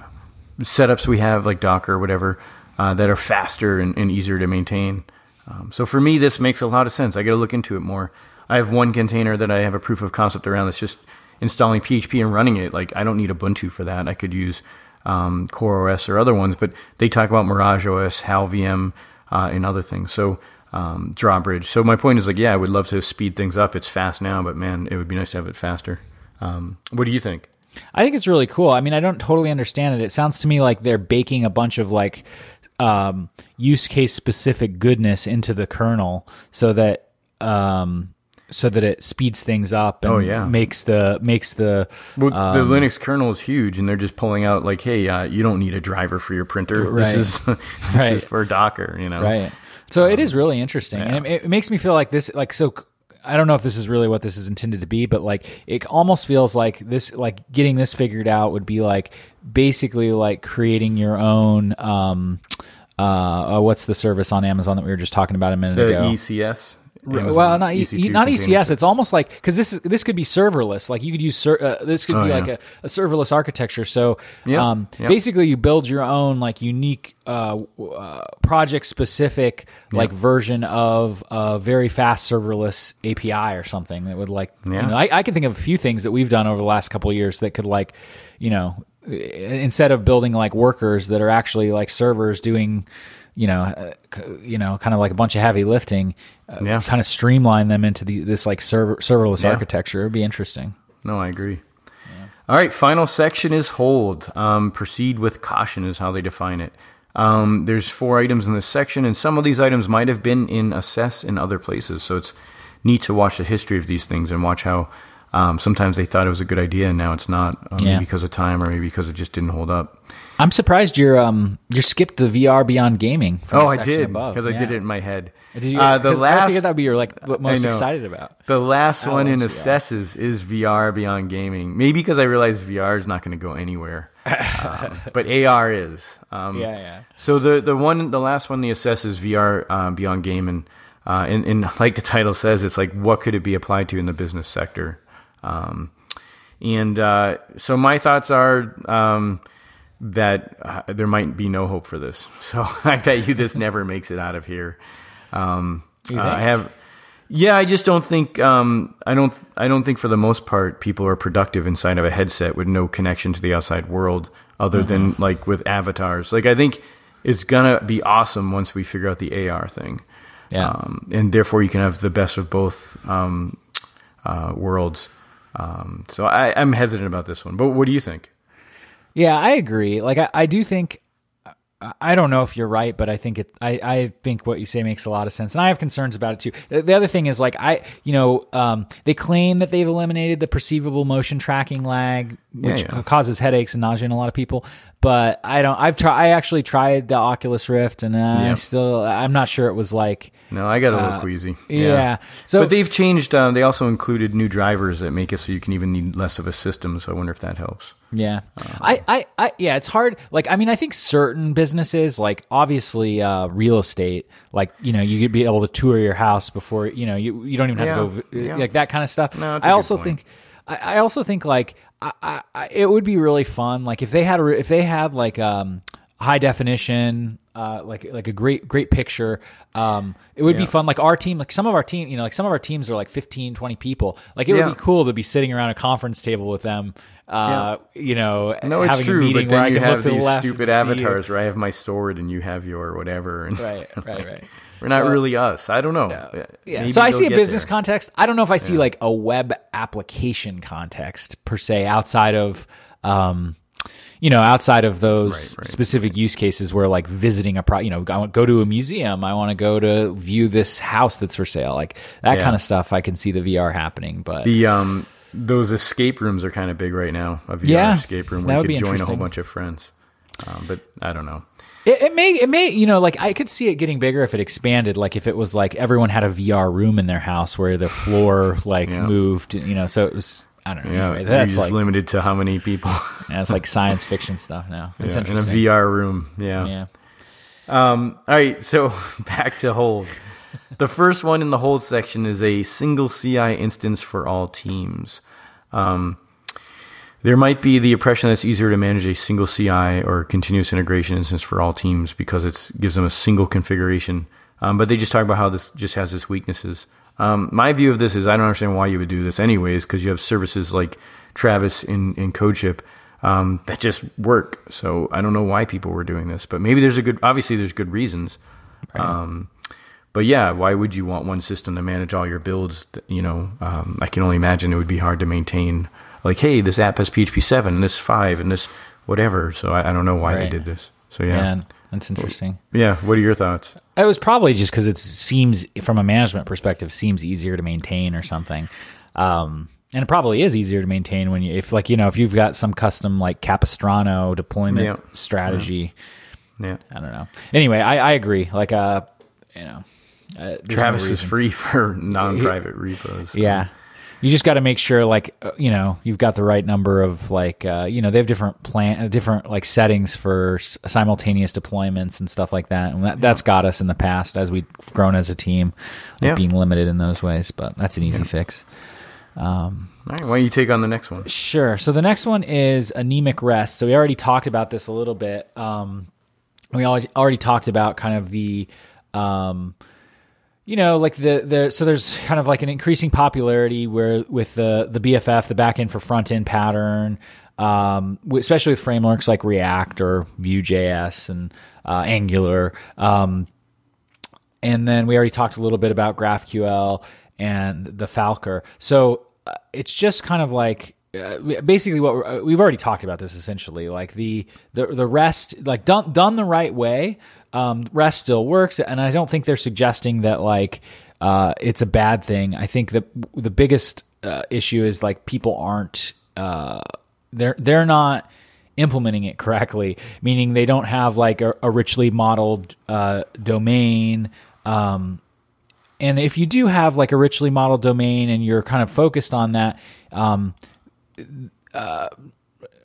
[SPEAKER 1] setups we have, like Docker or whatever, uh, that are faster and, and easier to maintain. Um, so for me, this makes a lot of sense. I got to look into it more. I have one container that I have a proof of concept around that's just installing PHP and running it. Like I don't need Ubuntu for that. I could use um, Core OS or other ones, but they talk about Mirage OS, HAL VM, uh, and other things. So um, Drawbridge. So my point is like, yeah, I would love to speed things up. It's fast now, but man, it would be nice to have it faster. Um, what do you think?
[SPEAKER 2] I think it's really cool. I mean, I don't totally understand it. It sounds to me like they're baking a bunch of like um, use case specific goodness into the kernel so that um, so that it speeds things up and
[SPEAKER 1] Oh, yeah.
[SPEAKER 2] makes the makes the
[SPEAKER 1] Well, the
[SPEAKER 2] Um,
[SPEAKER 1] Linux kernel is huge, and they're just pulling out like, "Hey, uh, you don't need a driver for your printer.
[SPEAKER 2] Right.
[SPEAKER 1] This is this
[SPEAKER 2] Right.
[SPEAKER 1] is for Docker." You know,
[SPEAKER 2] right. So it is really interesting, and it, it makes me feel like this like so. I don't know if this is really what this is intended to be, but like it almost feels like this, like getting this figured out would be like basically like creating your own. Um, uh, uh, what's the service on Amazon that we were just talking about a minute
[SPEAKER 1] The
[SPEAKER 2] ago?
[SPEAKER 1] ECS.
[SPEAKER 2] Well, not E-
[SPEAKER 1] EC2
[SPEAKER 2] not ECS. It's almost like because this is this could be serverless. Like you could use ser- uh, this could
[SPEAKER 1] Oh,
[SPEAKER 2] be
[SPEAKER 1] yeah.
[SPEAKER 2] like a, a serverless architecture. So
[SPEAKER 1] Yeah,
[SPEAKER 2] um,
[SPEAKER 1] yeah.
[SPEAKER 2] basically, you build your own like unique uh, uh, project specific like version of a very fast serverless API or something that would like. You know, I, I can think of a few things that we've done over the last couple of years that could like, you know, instead of building like workers that are actually like servers doing you know, uh, c- you know, kind of like a bunch of heavy lifting, uh,
[SPEAKER 1] Yeah.
[SPEAKER 2] kind of streamline them into the, this like server, serverless
[SPEAKER 1] Yeah.
[SPEAKER 2] architecture. It'd be interesting.
[SPEAKER 1] No, I agree. All right, final section is hold. Um, proceed with caution is how they define it. Um, there's four items in this section, and some of these items might have been in assess in other places. So it's neat to watch the history of these things and watch how um, sometimes they thought it was a good idea and now it's not,
[SPEAKER 2] Yeah.
[SPEAKER 1] maybe because of time or maybe because it just didn't hold up.
[SPEAKER 2] I'm surprised you're um you skipped the VR beyond gaming.
[SPEAKER 1] Oh, I did because I did it in my head.
[SPEAKER 2] Did you,
[SPEAKER 1] uh, the
[SPEAKER 2] 'cause I
[SPEAKER 1] last
[SPEAKER 2] figured that'd be your like what most excited about.
[SPEAKER 1] The last one in assesses is VR beyond gaming. Maybe because I realized VR is not going to go anywhere, um, but AR is. Um,
[SPEAKER 2] Yeah, yeah.
[SPEAKER 1] So the the one, the last one, the assesses VR um, beyond gaming, uh, and, and like the title says, it's like what could it be applied to in the business sector. Um, and uh, so my thoughts are um, that uh, there might be no hope for this. So I bet you this never makes it out of here. Um, uh. I have, yeah, I just don't think um, I don't I don't think for the most part people are productive inside of a headset with no connection to the outside world other than
[SPEAKER 2] Mm-hmm.
[SPEAKER 1] like with avatars. Like I think it's gonna be awesome once we figure out the AR thing.
[SPEAKER 2] Yeah.
[SPEAKER 1] Um, and therefore you can have the best of both um, uh, worlds. Um, so I, I'm hesitant about this one, but what do you think?
[SPEAKER 2] Yeah, I agree. Like I, I do think I don't know if you're right, but I think it. I, I think what you say makes a lot of sense, and I have concerns about it too. The other thing is like I, you know, um, they claim that they've eliminated the perceivable motion tracking lag, which
[SPEAKER 1] Yeah, yeah.
[SPEAKER 2] causes headaches and nausea in a lot of people. But I don't. I've tried. I actually tried the Oculus Rift, and uh, I still. I'm not sure it was like.
[SPEAKER 1] No, I got a little queasy.
[SPEAKER 2] yeah. So-
[SPEAKER 1] but they've changed. Um, they also included new drivers that make it so you can even need less of a system. So I wonder if that helps.
[SPEAKER 2] Yeah.
[SPEAKER 1] Uh,
[SPEAKER 2] I, I, I, yeah, it's hard. Like, I mean, I think certain businesses, like obviously, uh, real estate, like, you know, you could be able to tour your house before, you know, you, you don't even have to go,
[SPEAKER 1] yeah.
[SPEAKER 2] like that kind of stuff.
[SPEAKER 1] No,
[SPEAKER 2] I also
[SPEAKER 1] point.
[SPEAKER 2] think, I, I also think like, I, I, it would be really fun. Like if they had, a, if they had like, um, high definition, uh, like like a great great picture. Um, it would be fun. Like our team, like some of our team, you know, like some of our teams are like 15, 20 people. Like it
[SPEAKER 1] Yeah.
[SPEAKER 2] would be cool to be sitting around a conference table with them. Uh, you know,
[SPEAKER 1] No, it's
[SPEAKER 2] having a
[SPEAKER 1] true.
[SPEAKER 2] meeting
[SPEAKER 1] But then you have these stupid
[SPEAKER 2] and see you.
[SPEAKER 1] avatars where I have my sword and you have your whatever. And
[SPEAKER 2] Right, right, right.
[SPEAKER 1] We're not
[SPEAKER 2] So-
[SPEAKER 1] really us. I don't know.
[SPEAKER 2] Yeah.
[SPEAKER 1] Maybe
[SPEAKER 2] so I see a business
[SPEAKER 1] there.
[SPEAKER 2] context. I don't know if I see like a web application context per se outside of, um, you know, outside of those
[SPEAKER 1] Right, right,
[SPEAKER 2] specific use cases where like visiting a pro, you know, I want go to a museum. I want to go to view this house that's for sale. Like that
[SPEAKER 1] Yeah.
[SPEAKER 2] kind of stuff. I can see the VR happening, but
[SPEAKER 1] The um those escape rooms are kind of big right now. A VR
[SPEAKER 2] Yeah,
[SPEAKER 1] escape room where you could join a whole bunch of friends. Um, but I don't know.
[SPEAKER 2] It, it may, it may, you know, like I could see it getting bigger if it expanded. Like if it was like everyone had a VR room in their house where the floor like
[SPEAKER 1] Yeah.
[SPEAKER 2] moved, you know. So it was, I don't know.
[SPEAKER 1] Yeah,
[SPEAKER 2] anyway, that's like
[SPEAKER 1] limited to how many people.
[SPEAKER 2] that's like science fiction stuff now. It's
[SPEAKER 1] Yeah, in a. VR room. Yeah.
[SPEAKER 2] yeah.
[SPEAKER 1] Um, all right, so back to hold. The first one in the hold section is a single CI instance for all teams. Um, there might be the impression that it's easier to manage a single CI or continuous integration instance for all teams because it gives them a single configuration. Um, but they just talk about how this just has its weaknesses. Um, my view of this is I don't understand why you would do this anyways because you have services like Travis in, in CodeShip um, that just work. So I don't know why people were doing this, but maybe there's a good, obviously there's good reasons. Um, but yeah, why would you want one system to manage all your builds? You know, um, I can only imagine it would be hard to maintain. Like, hey, this app has PHP seven, this five, and this whatever. So I, I don't know why they did this. So yeah,
[SPEAKER 2] Man, that's interesting.
[SPEAKER 1] yeah. What are your thoughts?
[SPEAKER 2] It was probably just because it seems, from a management perspective, seems easier to maintain or something. Um, and it probably is easier to maintain when you, if like you know, if you've got some custom like Capistrano deployment
[SPEAKER 1] Yeah.
[SPEAKER 2] strategy.
[SPEAKER 1] Yeah,
[SPEAKER 2] I don't know. Anyway, I, I agree. Like, uh, you know, uh, there's no
[SPEAKER 1] Travis is free for non-private repos.
[SPEAKER 2] Yeah. You just got to make sure, like, uh, you know, you've got the right number of, like, uh, you know, they have different plan, uh, different like settings for s- simultaneous deployments and stuff like that. And that, that's got us in the past as we've grown as a team, like
[SPEAKER 1] Yeah.
[SPEAKER 2] being limited in those ways. But that's an easy fix.
[SPEAKER 1] All right, why don't you take on the next one?
[SPEAKER 2] Sure. So the next one is anemic rest. So we already talked about this a little bit. Um, we already already talked about kind of the, um, you know, like the the so there's kind of like an increasing popularity where with the the BFF, the backend for front end pattern, um, especially with frameworks like React or Vue.js and uh, Angular. Um, and then we already talked a little bit about GraphQL and the Falcor. So uh, it's just kind of like uh, basically what uh, we've already talked about this essentially like the the the rest like done done the right way um, rest still works and I don't think they're suggesting that like uh, it's a bad thing I think the the biggest uh, issue is like people aren't uh, they're they're not implementing it correctly, meaning they don't have like a, a richly modeled uh, domain. Um, and if you do have like a richly modeled domain and you're kind of focused on that, um, uh,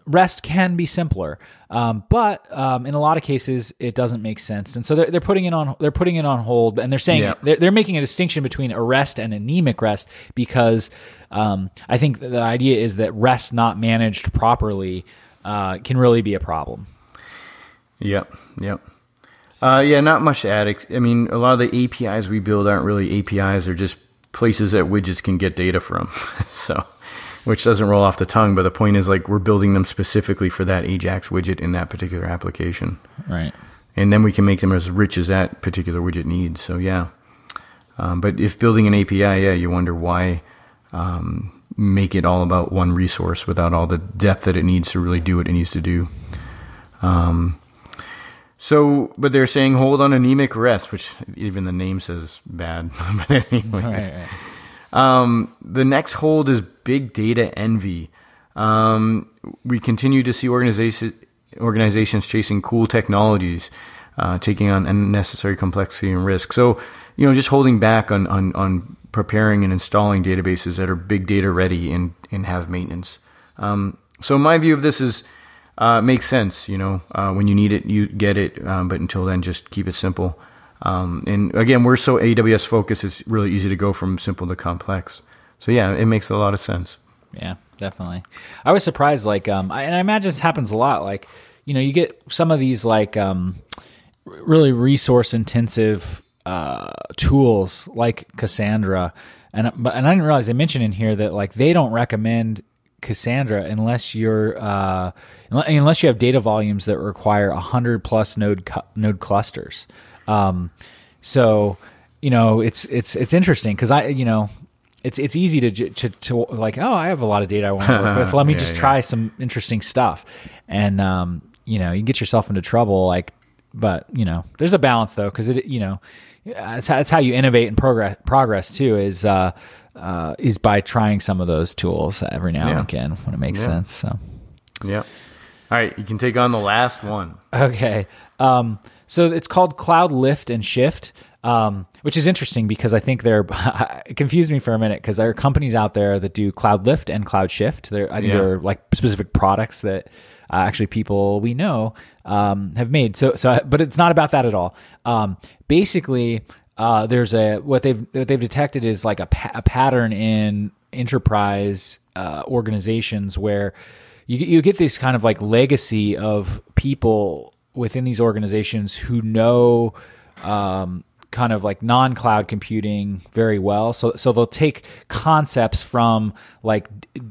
[SPEAKER 2] REST can be simpler, um, but um, in a lot of cases it doesn't make sense, and so they're, they're putting it on they're putting it on hold, and they're saying
[SPEAKER 1] Yeah.
[SPEAKER 2] they're, they're making a distinction between a REST and anemic REST because um, I think the idea is that REST not managed properly uh, can really be a problem.
[SPEAKER 1] Yep, yep. Uh, yeah, not much to add. I mean, a lot of the APIs we build aren't really APIs; they're just places that widgets can get data from. so, which doesn't roll off the tongue, but the point is, like, we're building them specifically for that Ajax widget in that particular application.
[SPEAKER 2] Right.
[SPEAKER 1] and then we can make them as rich as that particular widget needs. So yeah. Um, but if building an API, yeah, you wonder why um, make it all about one resource without all the depth that it needs to really do what it needs to do. Um, so, but they're saying hold on anemic rest, which even the name says bad. but anyway,
[SPEAKER 2] Right, right.
[SPEAKER 1] Um, the next hold is big data envy. Um, we continue to see organization, organizations chasing cool technologies, uh, taking on unnecessary complexity and risk. So, you know, just holding back on, on, on preparing and installing databases that are big data ready and, and have maintenance. Um, so my view of this is, uh, makes sense. You know, uh, when you need it, you get it. Um, but until then, just keep it simple. Um, and again, we're so AWS focused, it's really easy to go from simple to complex. So yeah, it makes a lot of sense.
[SPEAKER 2] Yeah, definitely. I was surprised, like, um, I, and I imagine this happens a lot. Like, you know, you get some of these like um, really resource intensive uh, tools like Cassandra, and but and I didn't realize they mentioned in here that like they don't recommend Cassandra unless you're uh, unless you have data volumes that require hundred plus node cu- node clusters. Um, so you know it's it's it's interesting because I you know it's it's easy to, to to like oh I have a lot of data I want to work with. Let me
[SPEAKER 1] Yeah,
[SPEAKER 2] just
[SPEAKER 1] yeah.
[SPEAKER 2] try some interesting stuff, and um, you know you get yourself into trouble like. But you know, there's a balance though, because it you know, that's how, that's how you innovate and progress progress too. Is uh, uh, is by trying some of those tools every now
[SPEAKER 1] Yeah.
[SPEAKER 2] and again when it makes
[SPEAKER 1] Yeah.
[SPEAKER 2] sense. So
[SPEAKER 1] Yeah. All right, you can take on the last one.
[SPEAKER 2] Okay. Um, so it's called Cloud Lift and Shift, um, which is interesting because I think they're it confused me for a minute because there are companies out there that do Cloud Lift and Cloud Shift. There, I think
[SPEAKER 1] Yeah.
[SPEAKER 2] there are like specific products that uh, actually people we know um, have made. So, so, but it's not about that at all. Um, basically, uh, there's a what they've what they've detected is like a, pa- a pattern in enterprise uh, organizations where you you get this kind of like legacy of people within these organizations who know um, kind of like non-cloud computing very well. So so they'll take concepts from like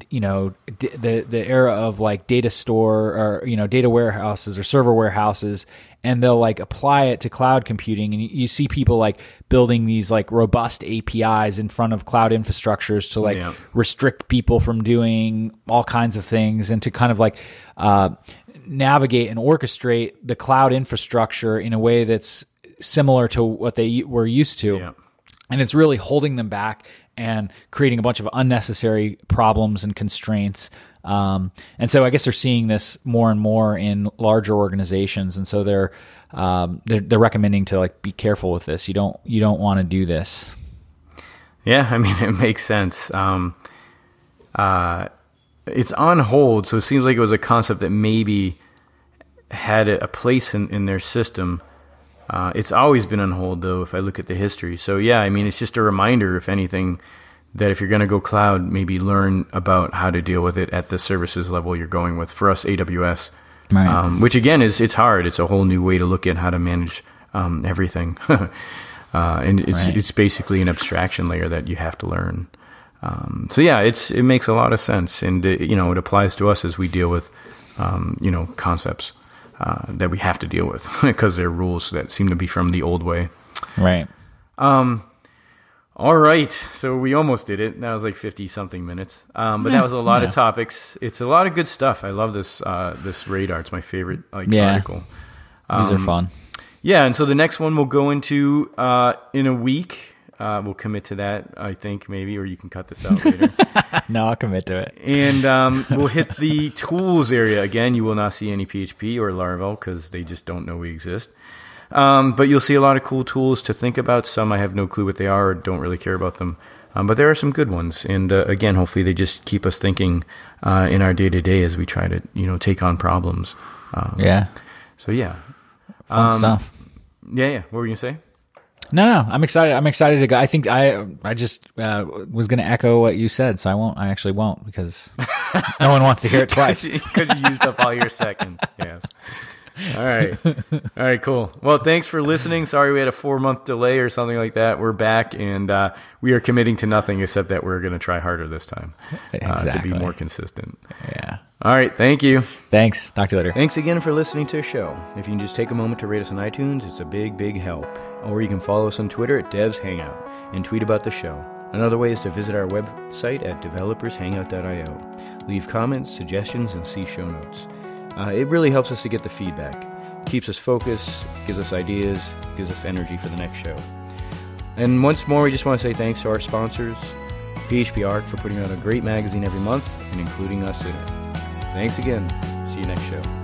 [SPEAKER 2] you know d- the the era of like data store or you know data warehouses or server warehouses and they'll like apply it to cloud computing and you, you see people like building these like robust APIs in front of cloud infrastructures to like
[SPEAKER 1] Yeah.
[SPEAKER 2] restrict people from doing all kinds of things and to kind of like uh, navigate and orchestrate the cloud infrastructure in a way that's similar to what they were used to.
[SPEAKER 1] Yeah.
[SPEAKER 2] And it's really holding them back and creating a bunch of unnecessary problems and constraints. Um, and so I guess they're seeing this more and more in larger organizations. And so they're, um, they're, they're recommending to like be careful with this. You don't, you don't want to do this.
[SPEAKER 1] Yeah, I mean it makes sense. Um, uh, it's on hold, so it seems like it was a concept that maybe had a, place in, in their system. Uh, it's always been on hold, though, if I look at the history. So yeah, I mean it's just a reminder, if anything, that if you're going to go cloud, maybe learn about how to deal with it at the services level you're going with. For us, AWS,
[SPEAKER 2] Right.
[SPEAKER 1] um, which again is it's hard. It's a whole new way to look at how to manage um, everything, uh, and it's
[SPEAKER 2] Right.
[SPEAKER 1] it's basically an abstraction layer that you have to learn. Um, so yeah, it's it makes a lot of sense, and it, you know it applies to us as we deal with um, you know concepts uh, that we have to deal with because they're rules that seem to be from the old way.
[SPEAKER 2] Right. Um.
[SPEAKER 1] All right, so we almost did it. That was like fifty something minutes, um, but that was a lot
[SPEAKER 2] yeah.
[SPEAKER 1] of topics. It's a lot of good stuff. I love this uh, this radar. It's my favorite like
[SPEAKER 2] Yeah.
[SPEAKER 1] article.
[SPEAKER 2] These are fun.
[SPEAKER 1] Yeah, and so the next one we'll go into uh, in a week. Uh, we'll commit to that, I think, maybe, or you can cut this out later.
[SPEAKER 2] No, I'll commit to it.
[SPEAKER 1] and um, we'll hit the tools area again. You will not see any PHP or Laravel because they just don't know we exist. Um, but you'll see a lot of cool tools to think about. Some I have no clue what they are or don't really care about them. Um, but there are some good ones, and uh, again, hopefully they just keep us thinking uh, in our day to day as we try to, you know, take on problems. Um,
[SPEAKER 2] Yeah.
[SPEAKER 1] So yeah,
[SPEAKER 2] Fun
[SPEAKER 1] Um,
[SPEAKER 2] stuff.
[SPEAKER 1] yeah, yeah. What were you gonna say?
[SPEAKER 2] No, no, I'm excited. I'm excited to go. I think I, I just uh, was going to echo what you said, so I won't. I actually won't because no one wants to hear it twice.
[SPEAKER 1] Because you used up all your seconds. Yes. All right. All right, cool. Well, thanks for listening. Sorry we had a four month delay or something like that. We're back and uh, we are committing to nothing except that we're going to try harder this time uh, to be more consistent.
[SPEAKER 2] Yeah.
[SPEAKER 1] All right, thank you.
[SPEAKER 2] Thanks. Talk to you later.
[SPEAKER 1] Thanks again for listening to the show. If you can just take a moment to rate us on iTunes, it's a big, big help. Or you can follow us on Twitter at Devs Hangout and tweet about the show. Another way is to visit our website at developershangout.io. Leave comments, suggestions, and see show notes. Uh, it really helps us to get the feedback. Keeps us focused, gives us ideas, gives us energy for the next show. And once more, we just want to say thanks to our sponsors, PHP Arc, for putting out a great magazine every month and including us in it. Thanks again. See you next show.